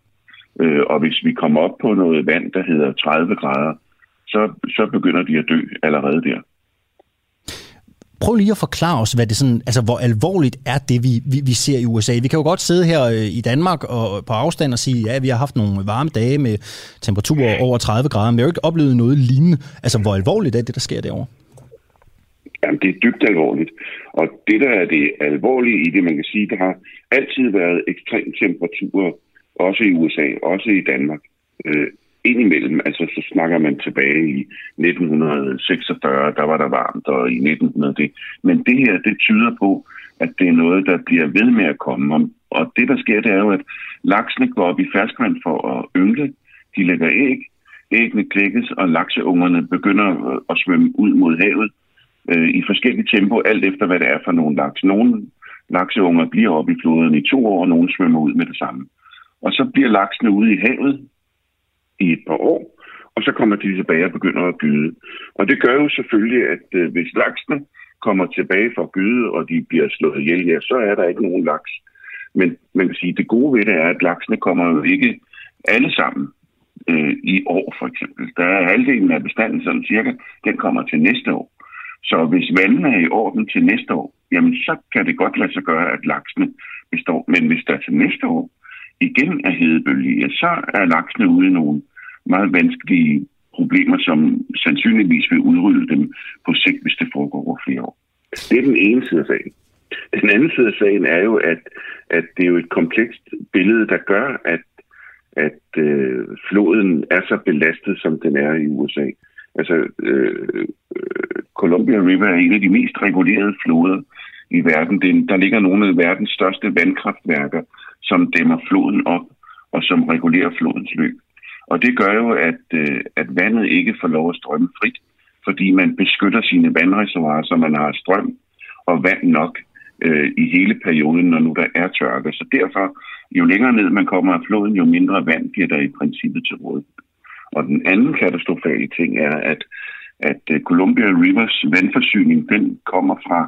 Øh, og hvis vi kommer op på noget vand, der hedder 30 grader, så, så begynder de at dø allerede der. Prøv lige at forklare os, hvad det sådan, altså, hvor alvorligt er det, vi, vi, vi ser i USA. Vi kan jo godt sidde her øh, i Danmark og på afstand og sige, ja, vi har haft nogle varme dage med temperaturer over 30 grader, men vi har jo ikke oplevet noget lignende. Altså, hvor alvorligt er det, der sker derovre? Jamen, det er dybt alvorligt. Og det, der er det alvorlige i det, man kan sige, der har altid været ekstrem temperaturer, også i USA, også i Danmark. Øh, indimellem, altså så snakker man tilbage i 1946, der var der varmt, og i 1900 det. Men det her, det tyder på, at det er noget, der bliver ved med at komme. Og det, der sker, det er jo, at laksene går op i ferskvand for at yngle. De lægger æg, æggene klækkes, og lakseungerne begynder at svømme ud mod havet øh, i forskellige tempo, alt efter hvad det er for nogle laks. Nogle lakseunger bliver oppe i floden i to år, og nogle svømmer ud med det samme. Og så bliver laksene ude i havet i et par år, og så kommer de tilbage og begynder at gyde. Og det gør jo selvfølgelig, at øh, hvis laksene kommer tilbage for at gyde, og de bliver slået ihjel, ja, så er der ikke nogen laks. Men man kan sige, at det gode ved det er, at laksene kommer jo ikke alle sammen øh, i år, for eksempel. Der er halvdelen af bestanden, sådan cirka, den kommer til næste år. Så hvis vandene er i orden til næste år, jamen så kan det godt lade sig gøre, at laksene består. Men hvis der til næste år igen er hedebølge, ja, så er laksene ude i nogle meget vanskelige problemer, som sandsynligvis vil udrydde dem på sigt, hvis det foregår over flere år. Det er den ene side af sagen. Den anden side af sagen er jo, at, at det er jo et komplekst billede, der gør, at, at øh, floden er så belastet, som den er i USA. Altså, øh, øh, Columbia River er en af de mest regulerede floder i verden. Den, der ligger nogle af verdens største vandkraftværker, som dæmmer floden op og som regulerer flodens løb. Og det gør jo, at, øh, at vandet ikke får lov at strømme frit, fordi man beskytter sine vandreservoirer, så man har strøm og vand nok øh, i hele perioden, når nu der er tørke. Så derfor, jo længere ned man kommer af floden, jo mindre vand bliver der i princippet til rådighed. Og den anden katastrofale ting er, at, at øh, Columbia Rivers vandforsyning, den kommer fra,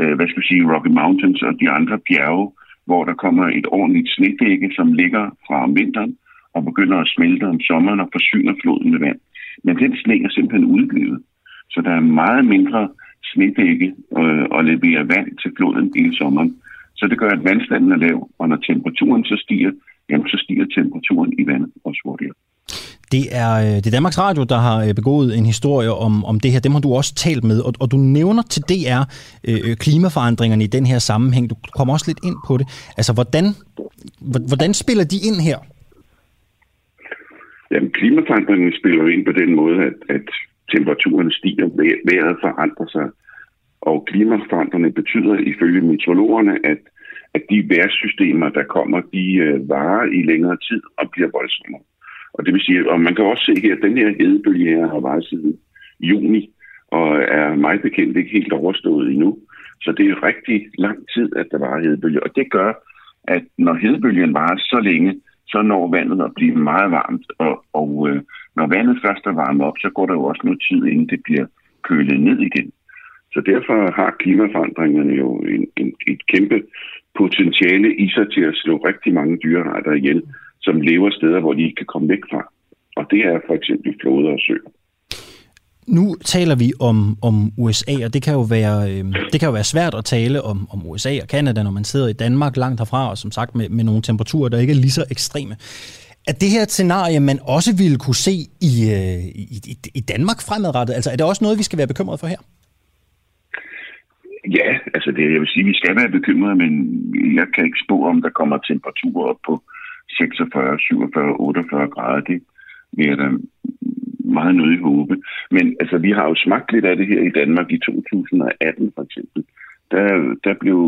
øh, hvad skal vi sige, Rocky Mountains og de andre bjerge, hvor der kommer et ordentligt snedække, som ligger fra om vinteren og begynder at smelte om sommeren og forsyner floden med vand. Men den sne er simpelthen udblivet. Så der er meget mindre snedække øh, at levere vand til floden hele sommeren. Så det gør, at vandstanden er lav, og når temperaturen så stiger, jamen så stiger temperaturen i vandet også hurtigere. Det er, øh, det er Danmarks Radio, der har øh, begået en historie om, om det her. Dem har du også talt med, og, og du nævner til DR øh, øh, klimaforandringerne i den her sammenhæng. Du kommer også lidt ind på det. Altså, hvordan, hvordan spiller de ind her? Jamen, klimaforandringerne spiller ind på den måde, at, at temperaturen stiger, vejret forandrer sig. Og klimaforandringerne betyder ifølge meteorologerne, at, at de vejrsystemer, der kommer, de øh, varer i længere tid og bliver voldsommere. Og det vil sige, og man kan også se her, at den her hedebølge her har varet siden juni, og er meget bekendt ikke helt overstået endnu. Så det er rigtig lang tid, at der var hedebølge. Og det gør, at når hedebølgen varer så længe, så når vandet at blive meget varmt. Og, og øh, når vandet først er varmet op, så går der jo også noget tid, inden det bliver kølet ned igen. Så derfor har klimaforandringerne jo en, en, et kæmpe potentiale i sig til at slå rigtig mange dyrearter ihjel som lever steder, hvor de ikke kan komme væk fra. Og det er for eksempel floder og søer. Nu taler vi om, om USA, og det kan, jo være, øh, det kan jo være svært at tale om, om USA og Kanada, når man sidder i Danmark langt herfra, og som sagt med, med nogle temperaturer, der ikke er lige så ekstreme. Er det her et scenarie, man også ville kunne se i, øh, i, i Danmark fremadrettet? Altså er det også noget, vi skal være bekymret for her? Ja, altså det, jeg vil sige, vi skal være bekymrede, men jeg kan ikke spå, om der kommer temperaturer op på 46, 47, 48 grader. Det vil jeg da meget nødig håbe. Men altså, vi har jo smagt lidt af det her i Danmark i 2018 for eksempel. Der, der blev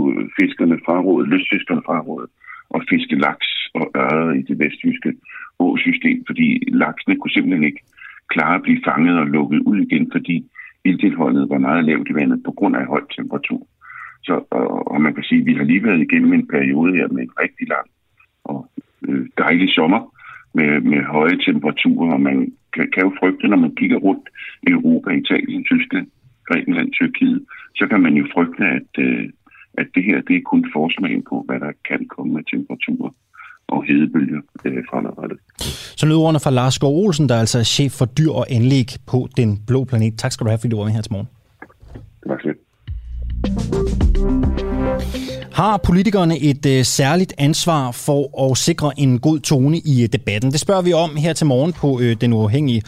fiskerne frarådet, lystfiskerne frarådet, at fiske laks og ørre i det vestjyske åsystem, fordi laksene kunne simpelthen ikke klare at blive fanget og lukket ud igen, fordi ildtilholdet var meget lavt i vandet på grund af høj temperatur. Så, og, og man kan sige, at vi har lige været igennem en periode her med en rigtig lang og dejlig sommer med, med høje temperaturer, og man kan, kan jo frygte, når man kigger rundt i Europa, Italien, Tyskland, Grækenland, Tyrkiet, så kan man jo frygte, at, øh, at det her det er kun forsmagen på, hvad der kan komme med temperaturer og hedebølger øh, fremadrettet. Så lød ordene fra Lars Skov Olsen, der er altså chef for dyr og anlæg på Den Blå Planet. Tak skal du have, fordi du var med her til morgen. Det var slet. Har politikerne et øh, særligt ansvar for at sikre en god tone i øh, debatten? Det spørger vi om her til morgen på øh, Den Uafhængige.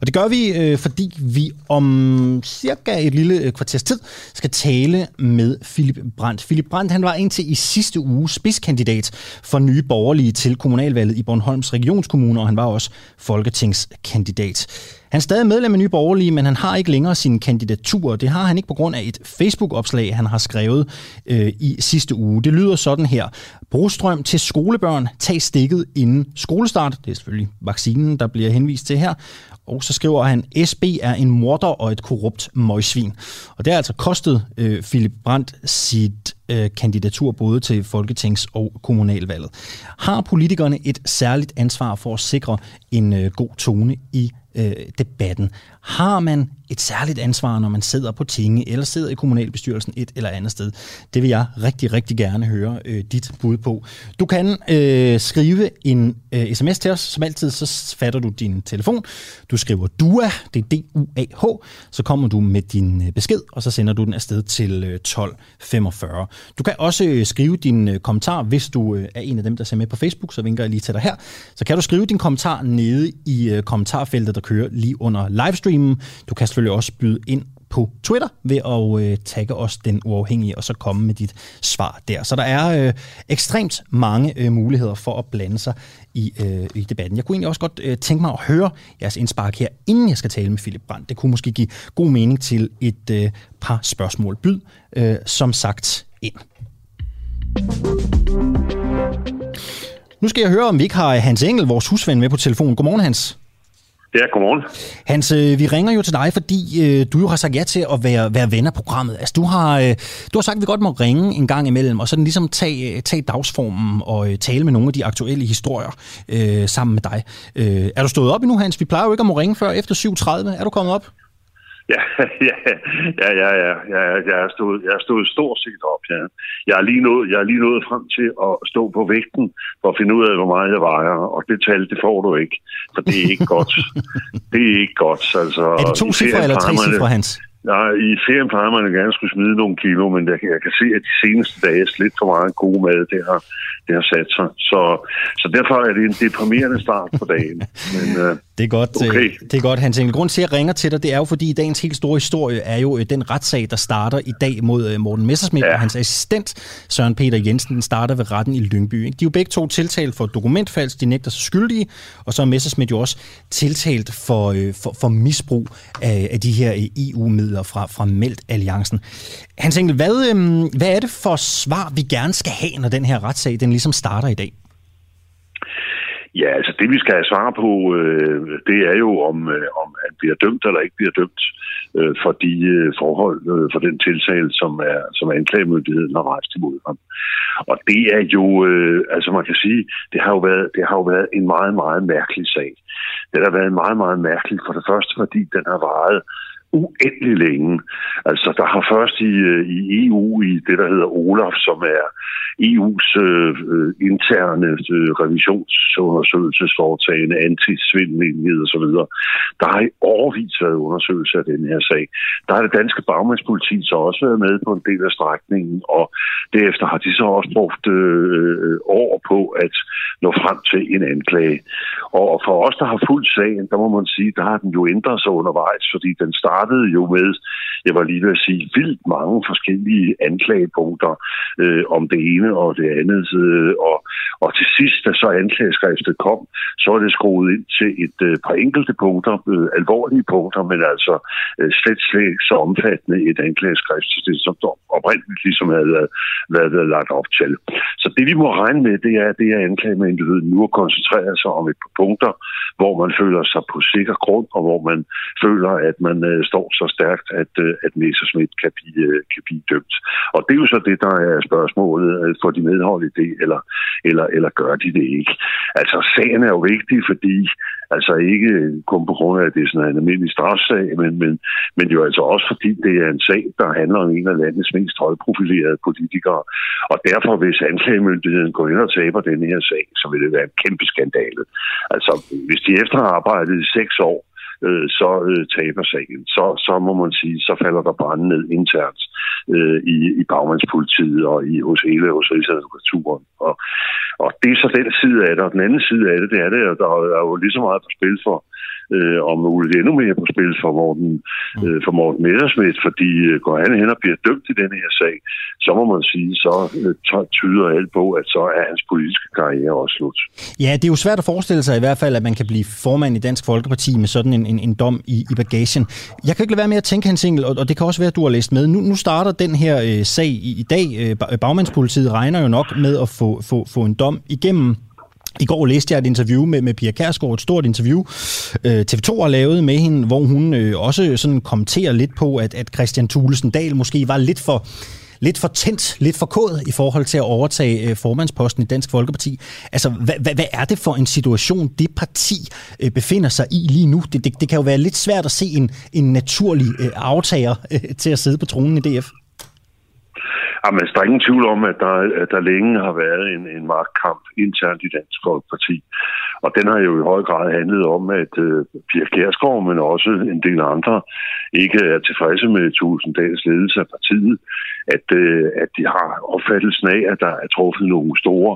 Og det gør vi, øh, fordi vi om cirka et lille øh, kvarters tid skal tale med Philip Brandt. Philip Brandt han var indtil i sidste uge spidskandidat for nye borgerlige til kommunalvalget i Bornholms Regionskommune, og han var også folketingskandidat. Han er stadig medlem af Nye Borgerlige, men han har ikke længere sin kandidatur. Det har han ikke på grund af et Facebook-opslag, han har skrevet øh, i sidste uge. Det lyder sådan her. Brostrøm til skolebørn. Tag stikket inden skolestart. Det er selvfølgelig vaccinen, der bliver henvist til her. Og så skriver han, SB er en morder og et korrupt møgsvin. Og det har altså kostet øh, Philip Brandt sit øh, kandidatur både til Folketings- og kommunalvalget. Har politikerne et særligt ansvar for at sikre en øh, god tone i øh, debatten? Har man et særligt ansvar, når man sidder på tinge eller sidder i kommunalbestyrelsen et eller andet sted? Det vil jeg rigtig, rigtig gerne høre øh, dit bud på. Du kan øh, skrive en øh, sms til os. Som altid, så fatter du din telefon. Du skriver DUA, det er D-U-A-H. Så kommer du med din øh, besked, og så sender du den afsted til øh, 1245. Du kan også øh, skrive din øh, kommentar, hvis du øh, er en af dem, der ser med på Facebook, så vinker jeg lige til dig her. Så kan du skrive din kommentar nede i øh, kommentarfeltet, der kører lige under livestreamen. Du kan selvfølgelig også byde ind på Twitter ved at øh, tagge os den uafhængige, og så komme med dit svar der. Så der er øh, ekstremt mange øh, muligheder for at blande sig i, øh, i debatten. Jeg kunne egentlig også godt øh, tænke mig at høre jeres indspark her, inden jeg skal tale med Philip Brandt. Det kunne måske give god mening til et øh, par spørgsmål. Byd øh, som sagt ind. Nu skal jeg høre, om vi ikke har Hans Engel, vores husven, med på telefonen. Godmorgen, Hans. Ja, godmorgen. Hans, øh, vi ringer jo til dig, fordi øh, du jo har sagt ja til at være, være ven af programmet. Altså, du har, øh, du har sagt, at vi godt må ringe en gang imellem, og sådan ligesom tage, øh, tage dagsformen og øh, tale med nogle af de aktuelle historier øh, sammen med dig. Øh, er du stået op endnu, Hans? Vi plejer jo ikke at må ringe før efter 7.30. Er du kommet op? Ja, ja, ja, ja, ja, ja, jeg er stået, jeg er stået stort set op, ja. Jeg er, lige nået, jeg er lige nået frem til at stå på vægten for at finde ud af, hvor meget jeg vejer, og det tal, det får du ikke, for det er ikke godt. det er ikke godt, altså. Er det to cifre eller tre cifre, Hans? Nej, i ferien plejer man gerne skulle smide nogle kilo, men jeg, jeg kan se, at de seneste dage er lidt for meget god mad, det har, det har sat sig. Så, så derfor er det en deprimerende start på dagen. Men, uh, det er godt, okay. Øh, det er godt Hans Engel. Grunden til, at jeg ringer til dig, det er jo, fordi dagens helt store historie er jo øh, den retssag, der starter i dag mod Morten Messersmith ja. og hans assistent Søren Peter Jensen. Den starter ved retten i Lyngby. De er jo begge to tiltalt for dokumentfalsk, de nægter sig skyldige, og så er Messersmith jo også tiltalt for, for, for misbrug af, af de her EU-midler fra, fra Meldt Alliancen. Hans Engel, hvad, øhm, hvad er det for svar, vi gerne skal have, når den her retssag den ligesom starter i dag? Ja, altså det vi skal have svar på, øh, det er jo om, øh, om han bliver dømt eller ikke bliver dømt øh, for de øh, forhold, øh, for den tiltale, som er som anklagemyndigheden har rejst imod ham. Og det er jo, øh, altså man kan sige, det har jo været, det har jo været en meget, meget mærkelig sag. Det har været meget, meget mærkelig for det første, fordi den har varet uendelig længe. Altså, der har først i, øh, i EU, i det, der hedder OLAF, som er EU's øh, interne øh, revisionsundersøgelsesforetagende, antisvindelighed osv., der har i overvis været undersøgelse af den her sag. Der har det danske bagmandspoliti så også været med på en del af strækningen, og derefter har de så også brugt øh, øh år på at nå frem til en anklage. Og for os, der har fuldt sagen, der må man sige, der har den jo ændret sig undervejs, fordi den startede jo med, jeg var lige ved at sige, vildt mange forskellige anklagepunkter øh, om det ene og det andet, øh, og, Og til sidst, da så anklageskriftet kom, så er det skruet ind til et øh, par enkelte punkter, øh, alvorlige punkter, men altså øh, slet slet så omfattende et anklageskrift, som oprindeligt ligesom havde været, været, været lagt op til. Så det vi må regne med, det er, det er anklagemyndigheden nu at koncentrere sig om et par punkter, hvor man føler sig på sikker grund, og hvor man føler, at man øh, står så stærkt, at, øh, at Messerschmidt kan blive, øh, kan blive dømt. Og det er jo så det, der er spørgsmålet. Øh, får de medhold i det, eller, eller, eller gør de det ikke? Altså, sagen er jo vigtig, fordi Altså ikke kun på grund af, at det er sådan en almindelig strafsag, men, men, men jo altså også fordi det er en sag, der handler om en af landets mest højprofilerede politikere. Og derfor, hvis anklagemyndigheden går ind og taber den her sag, så vil det være en kæmpe skandale. Altså, hvis de efter har arbejdet i seks år, øh, så øh, taber sagen. Så, så må man sige, så falder der brænde ned internt øh, i, i bagmandspolitiet og i, hos hele hos Rigsadvokaturen. Og, og det er så den side af det, og den anden side af det, det er det, at der er jo lige så meget på spil for, øh, og muligt endnu mere på spil for Morten, mm. øh, for Morten Messersmith, fordi øh, går han hen og bliver dømt i den her sag, så må man sige, så øh, tyder alt på, at så er hans politiske karriere også slut. Ja, det er jo svært at forestille sig i hvert fald, at man kan blive formand i Dansk Folkeparti med sådan en, en, en dom i, i bagagen. Jeg kan ikke lade være med at tænke, Hans Engel, og, og det kan også være, at du har læst med. Nu, nu starter den her øh, sag i, i dag. Øh, bagmandspolitiet regner jo nok med at få, få, få en dom igennem i går læste jeg et interview med, med Pia Kærsgaard, et stort interview, øh, TV2 har lavet med hende, hvor hun øh, også sådan kommenterer lidt på, at, at Christian Thulesen Dahl måske var lidt for, lidt for tændt, lidt for kod i forhold til at overtage øh, formandsposten i Dansk Folkeparti. Altså, hvad, hvad, hvad er det for en situation, det parti øh, befinder sig i lige nu? Det, det, det kan jo være lidt svært at se en, en naturlig øh, aftager øh, til at sidde på tronen i DF. Ah, Jamen, der er ingen tvivl om, at der, at der længe har været en, en magtkamp internt i Dansk Folkeparti. Og den har jo i høj grad handlet om, at uh, Pia Kjærsgaard, men også en del andre, ikke er tilfredse med Tusinddals ledelse af partiet. At, uh, at de har opfattelsen af, at der er truffet nogle store,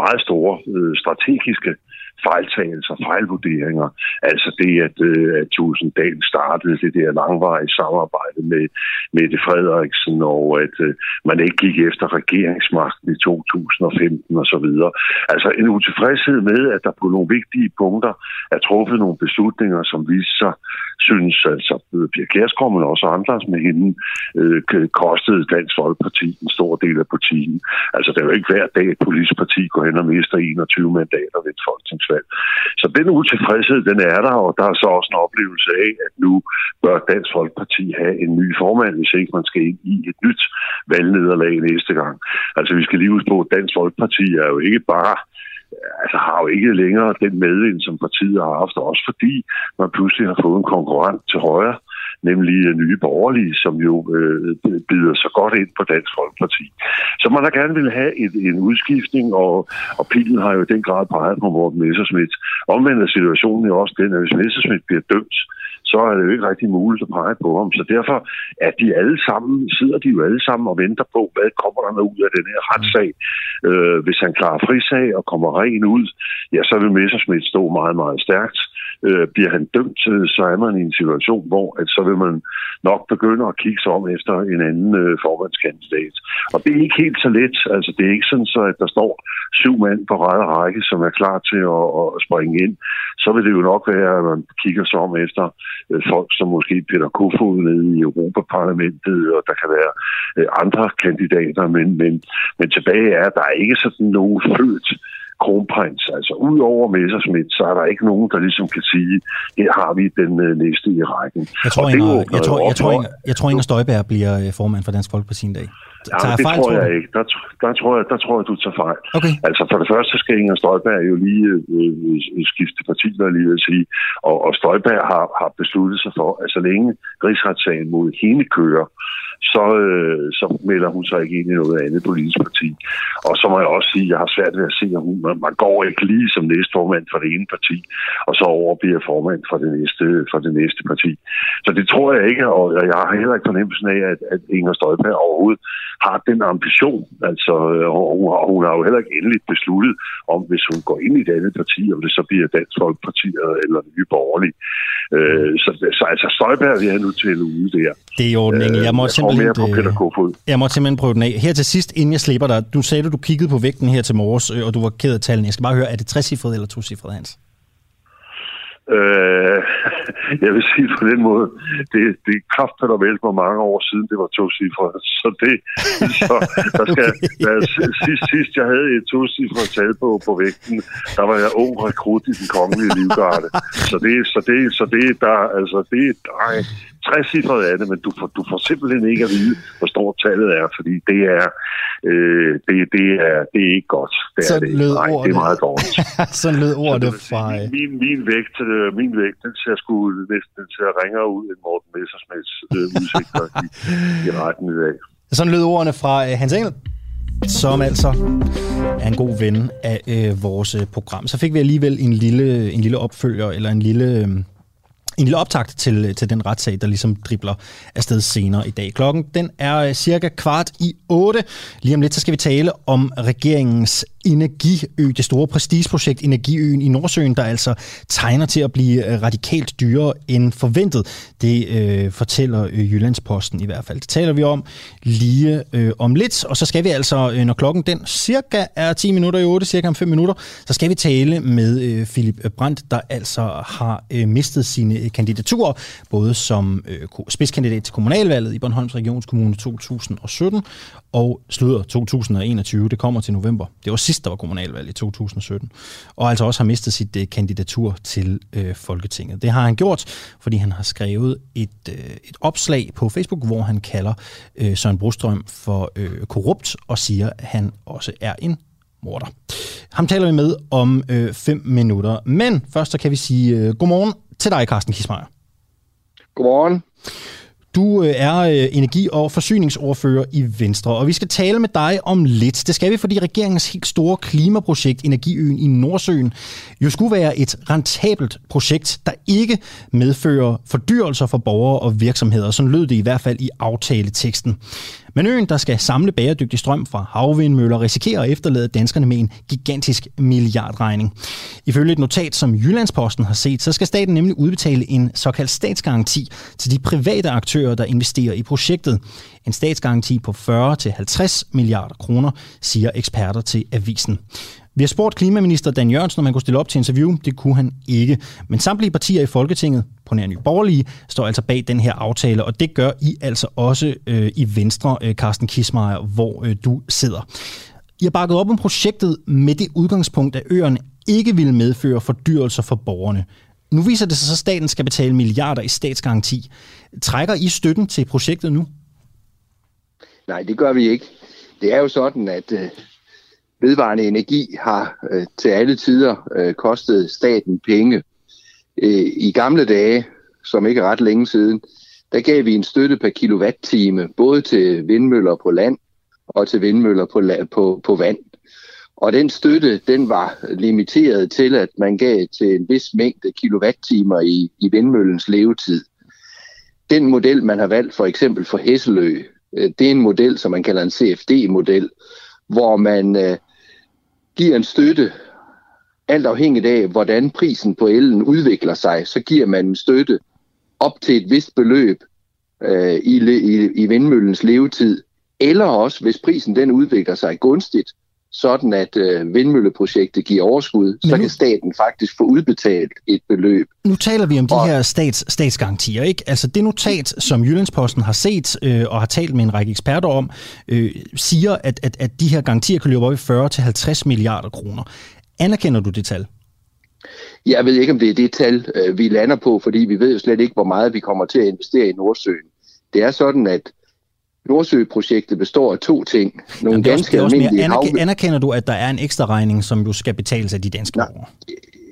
meget store uh, strategiske fejltagelser, fejlvurderinger. Altså det, at, øh, at Tusinddal startede det der langvarige samarbejde med Mette Frederiksen, og at øh, man ikke gik efter regeringsmagten i 2015 og så videre. Altså en utilfredshed med, at der på nogle vigtige punkter er truffet nogle beslutninger, som viser sig, synes altså øh, Pia Kjærsgaard, men også andre med hende, øh, kostede Dansk Folkeparti en stor del af butikken. Altså det er jo ikke hver dag, at et politisk parti går hen og mister 21 mandater ved et folketingsvalg. Så den utilfredshed, den er der, og der er så også en oplevelse af, at nu bør Dansk Folkeparti have en ny formand, hvis ikke man skal ind i et nyt valgnederlag næste gang. Altså vi skal lige huske på, at Dansk Folkeparti er jo ikke bare altså har jo ikke længere den medvind, som partiet har haft, også fordi man pludselig har fået en konkurrent til højre, nemlig øh, nye borgerlige, som jo øh, bider så godt ind på Dansk Folkeparti. Så man har gerne vil have et, en udskiftning, og, og pilen har jo i den grad peget på Morten Messerschmidt. Omvendt er situationen jo også den, at hvis Messerschmidt bliver dømt, så er det jo ikke rigtig muligt at pege på ham. Så derfor er de alle sammen, sidder de jo alle sammen og venter på, hvad kommer der ud af den her retssag. Øh, hvis han klarer frisag og kommer ren ud, ja, så vil Messerschmidt stå meget, meget stærkt. Øh, bliver han dømt, så er man i en situation, hvor at så vil man nok begynde at kigge sig om efter en anden øh, formandskandidat. Og det er ikke helt så let. Altså, det er ikke sådan, så at der står syv mand på rette række, som er klar til at, at springe ind. Så vil det jo nok være, at man kigger sig om efter øh, folk som måske Peter Kofod nede i Europaparlamentet, og der kan være øh, andre kandidater, men, men, men tilbage er, at der er ikke sådan nogen født kronprins. Altså udover Messerschmidt, så er der ikke nogen, der ligesom kan sige, her har vi den øh, næste i rækken. Jeg tror, Inger, jeg, tror, jeg, tror, Inger, jeg tror, Inger Støjberg bliver øh, formand for Dansk Folkeparti en dag. Ja, det fejl, tror jeg tror ikke. Der, der, tror jeg, der tror jeg, du tager fejl. Okay. Altså for det første skal Inger Støjberg jo lige øh, øh skifte parti, der lige at sige. Og, og Støjberg har, har besluttet sig for, at så længe rigsretssagen mod hende kører, så, øh, så melder hun sig ikke ind i noget andet politisk parti. Og så må jeg også sige, at jeg har svært ved at se, at hun, man går ikke lige som næstformand for det ene parti, og så over bliver formand for det næste, for det næste parti. Så det tror jeg ikke, og jeg har heller ikke fornemmelsen af, at, at Inger Støjberg overhovedet har den ambition. Altså, og hun, har, hun har jo heller ikke endeligt besluttet om, hvis hun går ind i det andet parti, om det så bliver Dansk Folkeparti eller Nye Borgerlige. Øh, så, så altså Støjberg vil jeg nu til ude der. Det er jo ordning. Jeg må, jeg simpelthen, på Peter Kofod. jeg må simpelthen prøve den af. Her til sidst, inden jeg slipper dig, du sagde, at du kiggede på vægten her til morges, og du var ked af tallene. Jeg skal bare høre, er det 3 eller 2 Hans? Øh, jeg vil sige på den måde, det, det er kraft, der vel for mange år siden, det var to cifre. Så det, så der skal, der, sidst, sidst jeg havde et to cifre tal på, på vægten, der var jeg ung rekrut i den kongelige livgarde. Så det, så det, så det, der, altså, det, der, træsiffret af det, men du får, du får simpelthen ikke at vide, hvor stort tallet er, fordi det er, øh, det, det er, det er ikke godt. Det er, det. Nej, det er meget dårligt. så lød ordene fra... Min, min, min, vægt, øh, min vægt, den ser sgu næsten den ser ringere ud end Morten Messersmiths øh, udsigter i, i retten i dag. Sådan lød ordene fra øh, Hans Engel som altså er en god ven af øh, vores øh, program. Så fik vi alligevel en lille, en lille opfølger, eller en lille... En lille optakt til, til den retssag, der ligesom dribler afsted senere i dag. Klokken den er øh, cirka kvart i otte. Lige om lidt, så skal vi tale om regeringens Energiø, det store prestigeprojekt Energiøen i Nordsøen, der altså tegner til at blive øh, radikalt dyrere end forventet. Det øh, fortæller øh, Jyllandsposten i hvert fald. Det taler vi om lige øh, om lidt, og så skal vi altså, når klokken den cirka er 10 minutter i 8, cirka om 5 minutter, så skal vi tale med øh, Philip Brandt, der altså har øh, mistet sine Øh, kandidaturer, både som øh, spidskandidat til kommunalvalget i Bornholms Regionskommune 2017 og slutter 2021. Det kommer til november. Det var sidst, der var kommunalvalg i 2017. Og altså også har mistet sit øh, kandidatur til øh, Folketinget. Det har han gjort, fordi han har skrevet et, øh, et opslag på Facebook, hvor han kalder øh, Søren Brostrøm for øh, korrupt og siger, at han også er en morder. Ham taler vi med om øh, fem minutter. Men først så kan vi sige øh, godmorgen til dig, Carsten Kismeier. Godmorgen. Du øh, er øh, energi- og forsyningsordfører i Venstre, og vi skal tale med dig om lidt. Det skal vi, fordi regeringens helt store klimaprojekt, Energiøen i Nordsøen, jo skulle være et rentabelt projekt, der ikke medfører fordyrelser for borgere og virksomheder. Sådan lød det i hvert fald i aftaleteksten. Men øen, der skal samle bæredygtig strøm fra havvindmøller, risikerer at efterlade danskerne med en gigantisk milliardregning. Ifølge et notat, som Jyllandsposten har set, så skal staten nemlig udbetale en såkaldt statsgaranti til de private aktører, der investerer i projektet. En statsgaranti på 40-50 milliarder kroner, siger eksperter til avisen. Vi har spurgt klimaminister Dan Jørgensen, om han kunne stille op til interview. Det kunne han ikke. Men samtlige partier i Folketinget, på nær Nye Borgerlige, står altså bag den her aftale, og det gør I altså også øh, i Venstre, øh, Carsten Kismeier, hvor øh, du sidder. I har bakket op om projektet med det udgangspunkt, at øerne ikke ville medføre fordyrelser for borgerne. Nu viser det sig så, at staten skal betale milliarder i statsgaranti. Trækker I støtten til projektet nu? Nej, det gør vi ikke. Det er jo sådan, at øh, vedvarende energi har øh, til alle tider øh, kostet staten penge. Øh, I gamle dage, som ikke er ret længe siden, der gav vi en støtte per kilowatt-time, både til vindmøller på land og til vindmøller på, på, på vand. Og den støtte, den var limiteret til, at man gav til en vis mængde kilowatt-timer i, i vindmøllens levetid. Den model, man har valgt for eksempel for Hesselø, øh, det er en model, som man kalder en CFD-model, hvor man øh, giver en støtte, alt afhængigt af, hvordan prisen på elen udvikler sig, så giver man en støtte op til et vist beløb øh, i, i, i vindmøllens levetid, eller også, hvis prisen den udvikler sig gunstigt, sådan at øh, vindmølleprojektet giver overskud, Men så nu, kan staten faktisk få udbetalt et beløb. Nu taler vi om de og, her stats, statsgarantier, ikke? Altså det notat, som Jyllandsposten har set øh, og har talt med en række eksperter om, øh, siger, at, at, at de her garantier kan løbe op i 40-50 milliarder kroner. Anerkender du det tal? Jeg ved ikke, om det er det tal, øh, vi lander på, fordi vi ved jo slet ikke, hvor meget vi kommer til at investere i Nordsøen. Det er sådan, at Nordsøprojektet består af to ting. Nogle Jamen, ganske også, almindelige anerkender, anerkender du, at der er en ekstra regning, som jo skal betales af de danske borgere?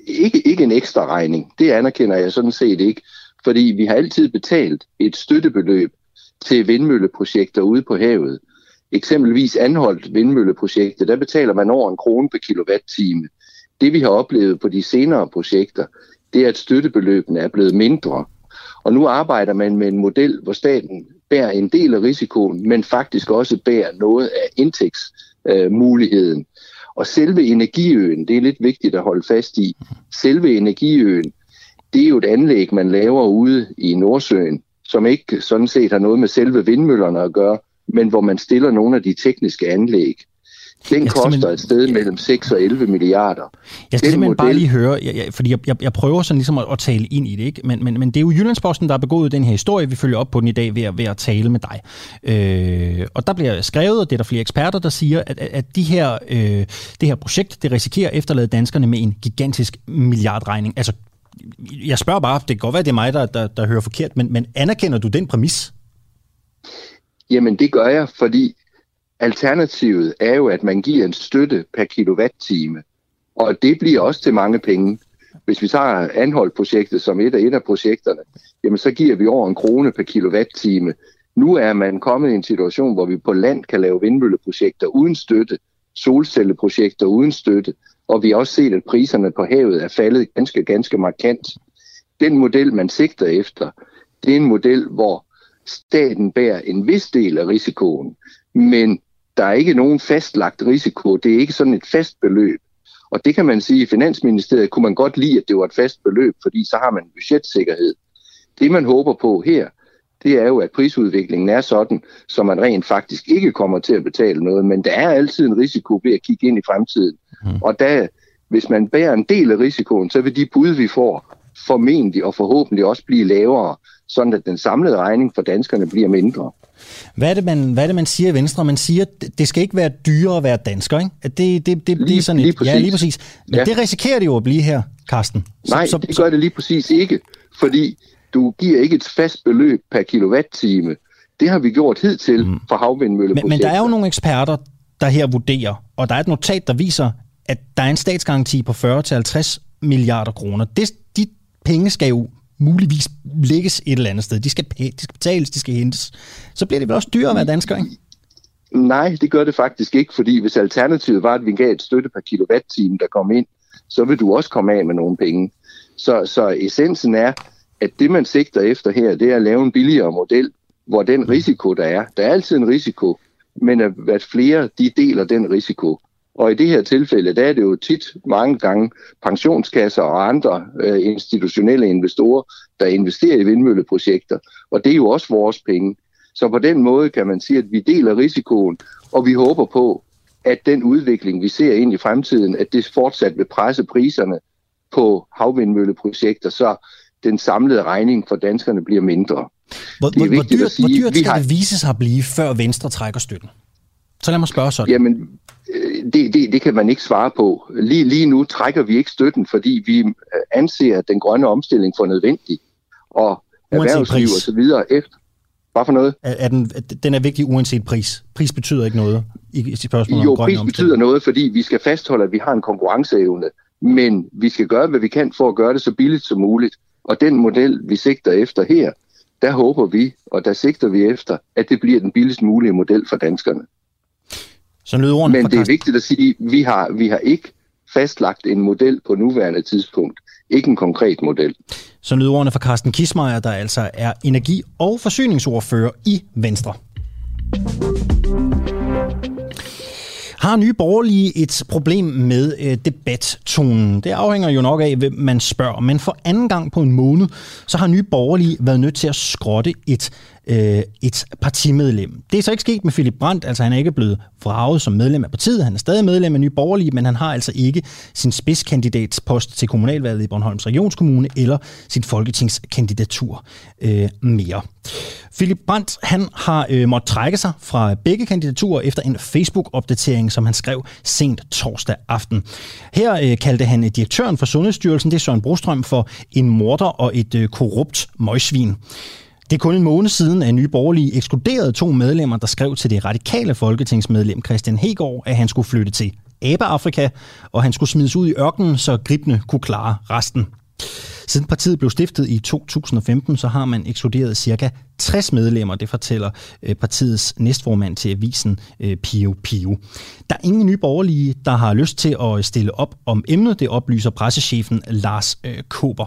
Ikke, ikke en ekstra regning. Det anerkender jeg sådan set ikke. Fordi vi har altid betalt et støttebeløb til vindmølleprojekter ude på havet. Eksempelvis anholdt vindmølleprojekter, der betaler man over en krone per kilowatt-time. Det vi har oplevet på de senere projekter, det er, at støttebeløbene er blevet mindre. Og nu arbejder man med en model, hvor staten bærer en del af risikoen, men faktisk også bærer noget af indtægtsmuligheden. Og selve energiøen, det er lidt vigtigt at holde fast i, selve energiøen, det er jo et anlæg, man laver ude i Nordsøen, som ikke sådan set har noget med selve vindmøllerne at gøre, men hvor man stiller nogle af de tekniske anlæg. Den koster et sted mellem 6 og 11 milliarder. Jeg skal Den simpelthen model... bare lige høre, jeg, jeg, fordi jeg, jeg, jeg prøver sådan ligesom at, at tale ind i det, ikke? Men, men, men det er jo Jyllandsposten, der har begået den her historie. Vi følger op på den i dag ved at, ved at tale med dig. Øh, og der bliver skrevet, og det er der flere eksperter, der siger, at, at de her, øh, det her projekt, det risikerer at efterlade danskerne med en gigantisk milliardregning. Altså, jeg spørger bare, det kan godt være, det er mig, der, der, der hører forkert, men, men anerkender du den præmis? Jamen, det gør jeg, fordi Alternativet er jo, at man giver en støtte per kilowatt-time, og det bliver også til mange penge. Hvis vi tager Anhold-projektet som et af et af projekterne, jamen så giver vi over en krone per kilowatt-time. Nu er man kommet i en situation, hvor vi på land kan lave vindmølleprojekter uden støtte, solcelleprojekter uden støtte, og vi har også set, at priserne på havet er faldet ganske, ganske markant. Den model, man sigter efter, det er en model, hvor staten bærer en vis del af risikoen, men der er ikke nogen fastlagt risiko. Det er ikke sådan et fast beløb. Og det kan man sige, i Finansministeriet kunne man godt lide, at det var et fast beløb, fordi så har man budgetsikkerhed. Det man håber på her, det er jo, at prisudviklingen er sådan, så man rent faktisk ikke kommer til at betale noget. Men der er altid en risiko ved at kigge ind i fremtiden. Mm. Og da, hvis man bærer en del af risikoen, så vil de bud, vi får, formentlig og forhåbentlig også blive lavere, sådan at den samlede regning for danskerne bliver mindre. Hvad er, det, man, hvad er det, man siger i Venstre? Man siger, det skal ikke være dyrere at være dansker, ikke? At det, det, det, lige, det er sådan et, lige præcis. Ja, lige præcis. Men ja. det risikerer det jo at blive her, Karsten. Så, Nej, så, det gør det lige præcis ikke, fordi du giver ikke et fast beløb per kilowatt-time. Det har vi gjort hidtil mm. for havvindmølleprojekter. Men, men der er jo nogle eksperter, der her vurderer, og der er et notat, der viser, at der er en statsgaranti på 40-50 milliarder kroner. Det, de penge skal jo muligvis lægges et eller andet sted. De skal, de skal betales, de skal hentes. Så bliver det vel også dyrere at være dansker, ikke? Nej, det gør det faktisk ikke, fordi hvis alternativet var, at vi gav et støtte per kilowatt-time, der kom ind, så vil du også komme af med nogle penge. Så, så essensen er, at det man sigter efter her, det er at lave en billigere model, hvor den risiko, der er, der er altid en risiko, men at flere de deler den risiko. Og i det her tilfælde, der er det jo tit mange gange pensionskasser og andre øh, institutionelle investorer, der investerer i vindmølleprojekter. Og det er jo også vores penge. Så på den måde kan man sige, at vi deler risikoen, og vi håber på, at den udvikling, vi ser ind i fremtiden, at det fortsat vil presse priserne på havvindmølleprojekter, så den samlede regning for danskerne bliver mindre. Hvor, det er hvor, dyrt, sige, hvor dyrt skal har... det vise sig at blive, før Venstre trækker støtten? Så lad mig spørge sådan. Jamen, det, det, det kan man ikke svare på. Lige, lige nu trækker vi ikke støtten, fordi vi øh, anser den grønne omstilling for nødvendig. Og erhvervsliv og så videre efter. Hvad for noget? Er, er den, den er vigtig uanset pris. Pris betyder ikke noget i, i spørgsmålet jo, om grøn pris betyder noget, fordi vi skal fastholde, at vi har en konkurrenceevne. Men vi skal gøre, hvad vi kan for at gøre det så billigt som muligt. Og den model, vi sigter efter her, der håber vi, og der sigter vi efter, at det bliver den billigst mulige model for danskerne. Så lød Men det er vigtigt at sige, at vi har, vi har ikke fastlagt en model på nuværende tidspunkt. Ikke en konkret model. Så lød ordene fra Carsten Kismeier, der altså er energi- og forsyningsordfører i Venstre. Har nye borgerlige et problem med øh, debattonen? Det afhænger jo nok af, hvem man spørger. Men for anden gang på en måned, så har nye borgerlige været nødt til at skrotte et øh, et partimedlem. Det er så ikke sket med Philip Brandt, altså han er ikke blevet vraget som medlem af partiet, han er stadig medlem af Nye Borgerlige, men han har altså ikke sin spidskandidatspost til kommunalvalget i Bornholms Regionskommune eller sin folketingskandidatur øh, mere. Philip Brandt han har øh, måttet trække sig fra begge kandidaturer efter en Facebook-opdatering, som han skrev sent torsdag aften. Her øh, kaldte han øh, direktøren for Sundhedsstyrelsen, det er Søren Brostrøm, for en morder og et øh, korrupt møgsvin. Det er kun en måned siden, at Nye Borgerlige ekskluderede to medlemmer, der skrev til det radikale folketingsmedlem Christian Hegård, at han skulle flytte til Abe-Afrika, og han skulle smides ud i ørkenen, så gribene kunne klare resten. Siden partiet blev stiftet i 2015, så har man ekskluderet cirka 60 medlemmer, det fortæller øh, partiets næstformand til avisen øh, Pio Pio. Der er ingen nye borgerlige, der har lyst til at stille op om emnet, det oplyser pressechefen Lars øh, Kober.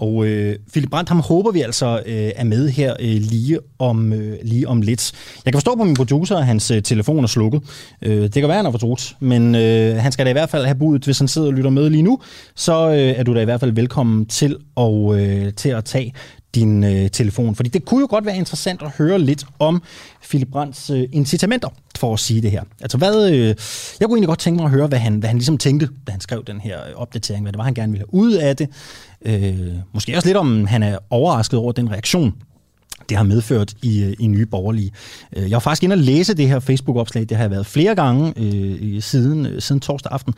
Og øh, Philip Brandt, ham håber vi altså øh, er med her øh, lige, om, øh, lige om lidt. Jeg kan forstå på min producer, at hans øh, telefon er slukket. Øh, det kan være, han har fortrudt, men øh, han skal da i hvert fald have budet, hvis han sidder og lytter med lige nu, så øh, er du da i hvert fald velkommen til at, øh, til at tage din øh, telefon. Fordi det kunne jo godt være interessant at høre lidt om Philip Brands øh, incitamenter for at sige det her. Altså hvad, øh, jeg kunne egentlig godt tænke mig at høre, hvad han, hvad han ligesom tænkte, da han skrev den her opdatering, hvad det var, han gerne ville have ud af det. Øh, måske også lidt om, han er overrasket over den reaktion, det har medført i, øh, i Nye Borgerlige. Øh, jeg har faktisk inde og læse det her Facebook-opslag, det har jeg været flere gange øh, siden, øh, siden torsdag aften,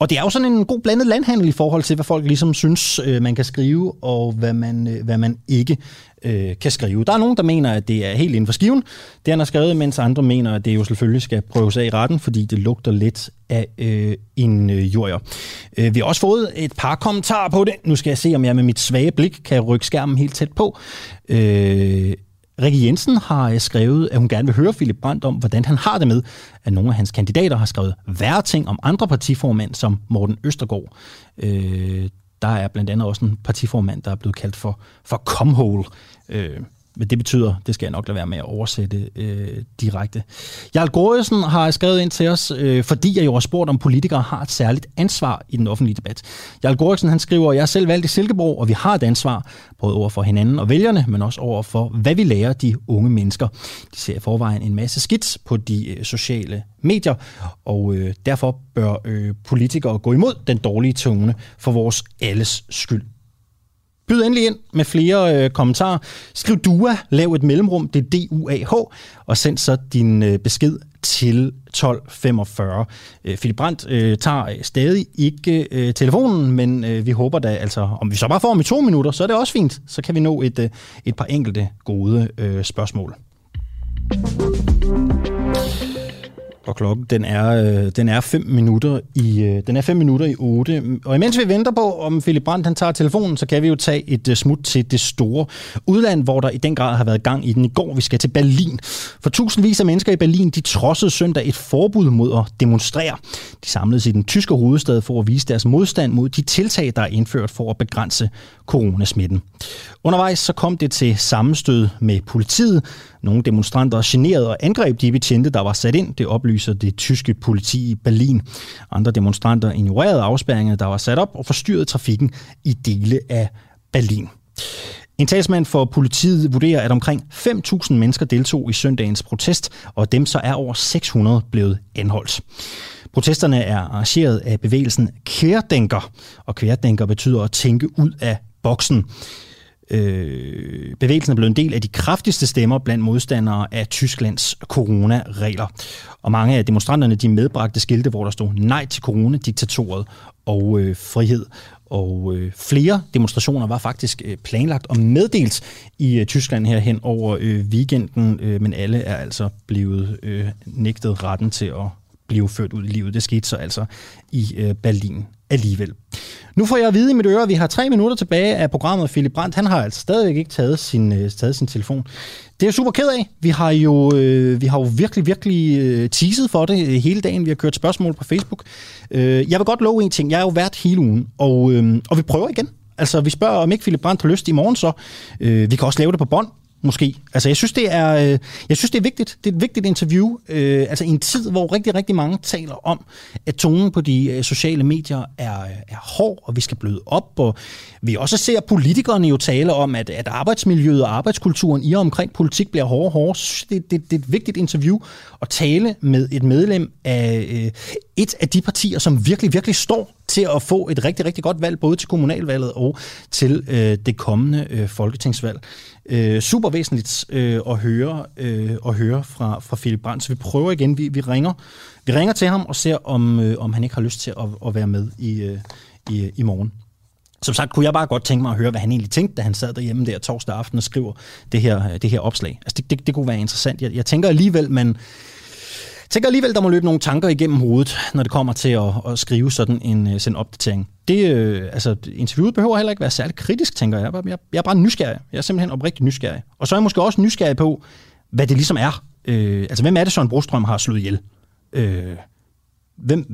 og det er jo sådan en god blandet landhandel i forhold til, hvad folk ligesom synes, øh, man kan skrive, og hvad man, øh, hvad man ikke øh, kan skrive. Der er nogen, der mener, at det er helt inden for skiven, det han har skrevet, mens andre mener, at det jo selvfølgelig skal prøves af i retten, fordi det lugter lidt af øh, en øh, jurier. Øh, vi har også fået et par kommentarer på det. Nu skal jeg se, om jeg med mit svage blik kan rykke skærmen helt tæt på. Øh, Rikke Jensen har øh, skrevet, at hun gerne vil høre Philip Brandt om, hvordan han har det med, at nogle af hans kandidater har skrevet værre ting om andre partiformænd, som Morten Østergaard. Øh, der er blandt andet også en partiformand, der er blevet kaldt for, for comhole. Øh, men det betyder, det skal jeg nok lade være med at oversætte øh, direkte. Jarl Gårdesen har skrevet ind til os, øh, fordi jeg jo har spurgt, om politikere har et særligt ansvar i den offentlige debat. Jarl Gårdesen han skriver, jeg er selv valgt i Silkeborg, og vi har et ansvar, både over for hinanden og vælgerne, men også over for, hvad vi lærer de unge mennesker. De ser i forvejen en masse skidt på de øh, sociale medier, og øh, derfor bør øh, politikere gå imod den dårlige tone for vores alles skyld. Byd endelig ind med flere øh, kommentarer. Skriv DUA, lav et mellemrum, det er D-U-A-H, og send så din øh, besked til 1245. Øh, Philip Brandt øh, tager øh, stadig ikke øh, telefonen, men øh, vi håber da, altså, om vi så bare får om i to minutter, så er det også fint. Så kan vi nå et, øh, et par enkelte gode øh, spørgsmål. Og klokken den er, øh, den er fem minutter i øh, den er fem minutter i 8. Og imens vi venter på, om Philip Brandt han tager telefonen, så kan vi jo tage et øh, smut til det store udland, hvor der i den grad har været gang i den i går. Vi skal til Berlin. For tusindvis af mennesker i Berlin, de trodsede søndag et forbud mod at demonstrere. De samledes i den tyske hovedstad for at vise deres modstand mod de tiltag, der er indført for at begrænse coronasmitten. Undervejs så kom det til sammenstød med politiet. Nogle demonstranter generede og angreb de betjente, der var sat ind. Det oplyser det tyske politi i Berlin. Andre demonstranter ignorerede afspærringerne, der var sat op og forstyrrede trafikken i dele af Berlin. En talsmand for politiet vurderer, at omkring 5.000 mennesker deltog i søndagens protest, og dem så er over 600 blevet anholdt. Protesterne er arrangeret af bevægelsen Querdenker, og Querdenker betyder at tænke ud af boksen. Øh, bevægelsen er blevet en del af de kraftigste stemmer blandt modstandere af Tysklands coronaregler. Og mange af demonstranterne de medbragte skilte, hvor der stod nej til coronadiktatoret og øh, frihed. Og øh, flere demonstrationer var faktisk øh, planlagt og meddelt i øh, Tyskland her hen over øh, weekenden, øh, men alle er altså blevet øh, nægtet retten til at blive ført ud i livet. Det skete så altså i øh, Berlin alligevel. Nu får jeg at vide i mit øre, at vi har tre minutter tilbage af programmet. Philip Brandt, han har altså stadigvæk ikke taget sin, øh, taget sin telefon. Det er jeg super ked af. Vi har jo, øh, vi har jo virkelig, virkelig øh, teaset for det øh, hele dagen. Vi har kørt spørgsmål på Facebook. Øh, jeg vil godt love en ting. Jeg er jo vært hele ugen, og, øh, og vi prøver igen. Altså, vi spørger, om ikke Philip Brandt har lyst i morgen så. Øh, vi kan også lave det på bånd måske. Altså, jeg synes, det er, øh, jeg synes, det er vigtigt. Det er et vigtigt interview. Øh, altså, i en tid, hvor rigtig, rigtig mange taler om, at tonen på de øh, sociale medier er, øh, er hård, og vi skal bløde op. Og vi også ser politikerne jo tale om, at, at arbejdsmiljøet og arbejdskulturen i og omkring politik bliver hårdere og hårdere. Så det, det, det er et vigtigt interview at tale med et medlem af øh, et af de partier, som virkelig, virkelig står til at få et rigtig, rigtig godt valg, både til kommunalvalget og til øh, det kommende øh, folketingsvalg. Øh, super væsentligt øh, at høre, øh, at høre fra, fra Philip Brandt, så vi prøver igen. Vi, vi, ringer, vi ringer til ham og ser, om, øh, om han ikke har lyst til at, at være med i, øh, i, i morgen. Som sagt kunne jeg bare godt tænke mig at høre, hvad han egentlig tænkte, da han sad derhjemme der torsdag aften og skriver det her, det her opslag. Altså det, det, det kunne være interessant. Jeg, jeg tænker alligevel, man tænker alligevel, der må løbe nogle tanker igennem hovedet, når det kommer til at, at skrive sådan en, øh, sådan en opdatering. Det, øh, altså, interviewet behøver heller ikke være særlig kritisk, tænker jeg. Jeg, jeg er bare nysgerrig. Jeg er simpelthen oprigtig nysgerrig. Og så er jeg måske også nysgerrig på, hvad det ligesom er. Øh, altså, hvem er det, Søren Brostrøm har slået ihjel? Øh, hvem,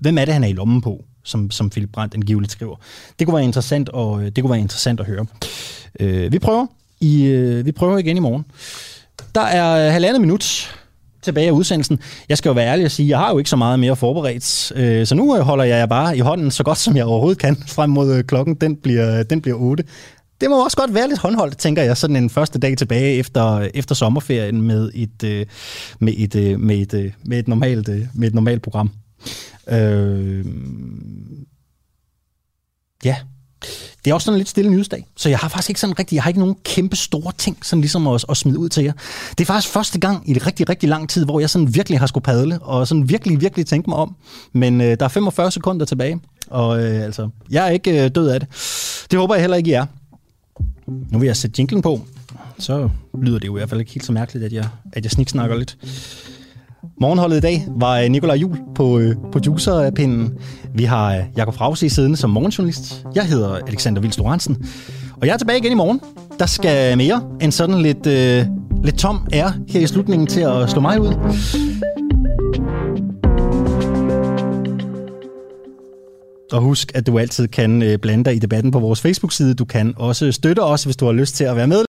hvem er det, han er i lommen på, som, som Philip Brandt angiveligt skriver? Det kunne være interessant, og øh, det kunne være interessant at høre. Øh, vi prøver. I, øh, vi prøver igen i morgen. Der er halvandet minut tilbage af udsendelsen. Jeg skal jo være ærlig og sige, at jeg har jo ikke så meget mere forberedt. Øh, så nu øh, holder jeg bare i hånden så godt, som jeg overhovedet kan, frem mod øh, klokken. Den bliver, den bliver 8. Det må også godt være lidt håndholdt, tænker jeg, sådan en første dag tilbage efter, efter sommerferien med et, øh, med et, øh, med et, med et, normalt, med et normalt program. Øh, ja, det er også sådan en lidt stille nyhedsdag, så jeg har faktisk ikke sådan rigtig, jeg har ikke nogen kæmpe store ting sådan ligesom at, at smide ud til jer. Det er faktisk første gang i en rigtig, rigtig lang tid, hvor jeg sådan virkelig har skulle padle, og sådan virkelig, virkelig tænke mig om. Men øh, der er 45 sekunder tilbage, og øh, altså, jeg er ikke øh, død af det. Det håber jeg heller ikke, I er. Nu vil jeg sætte jinglen på, så lyder det jo i hvert fald ikke helt så mærkeligt, at jeg, at jeg sniksnakker lidt. Morgenholdet i dag var øh, Nikolaj Jul på øh, producerpinden. Vi har øh, Jakob Frause i siden som morgenjournalist. Jeg hedder Alexander Vils Lorentzen. Og jeg er tilbage igen i morgen. Der skal mere end sådan lidt, øh, lidt tom er her i slutningen til at slå mig ud. Og husk, at du altid kan blande dig i debatten på vores Facebook-side. Du kan også støtte os, hvis du har lyst til at være med.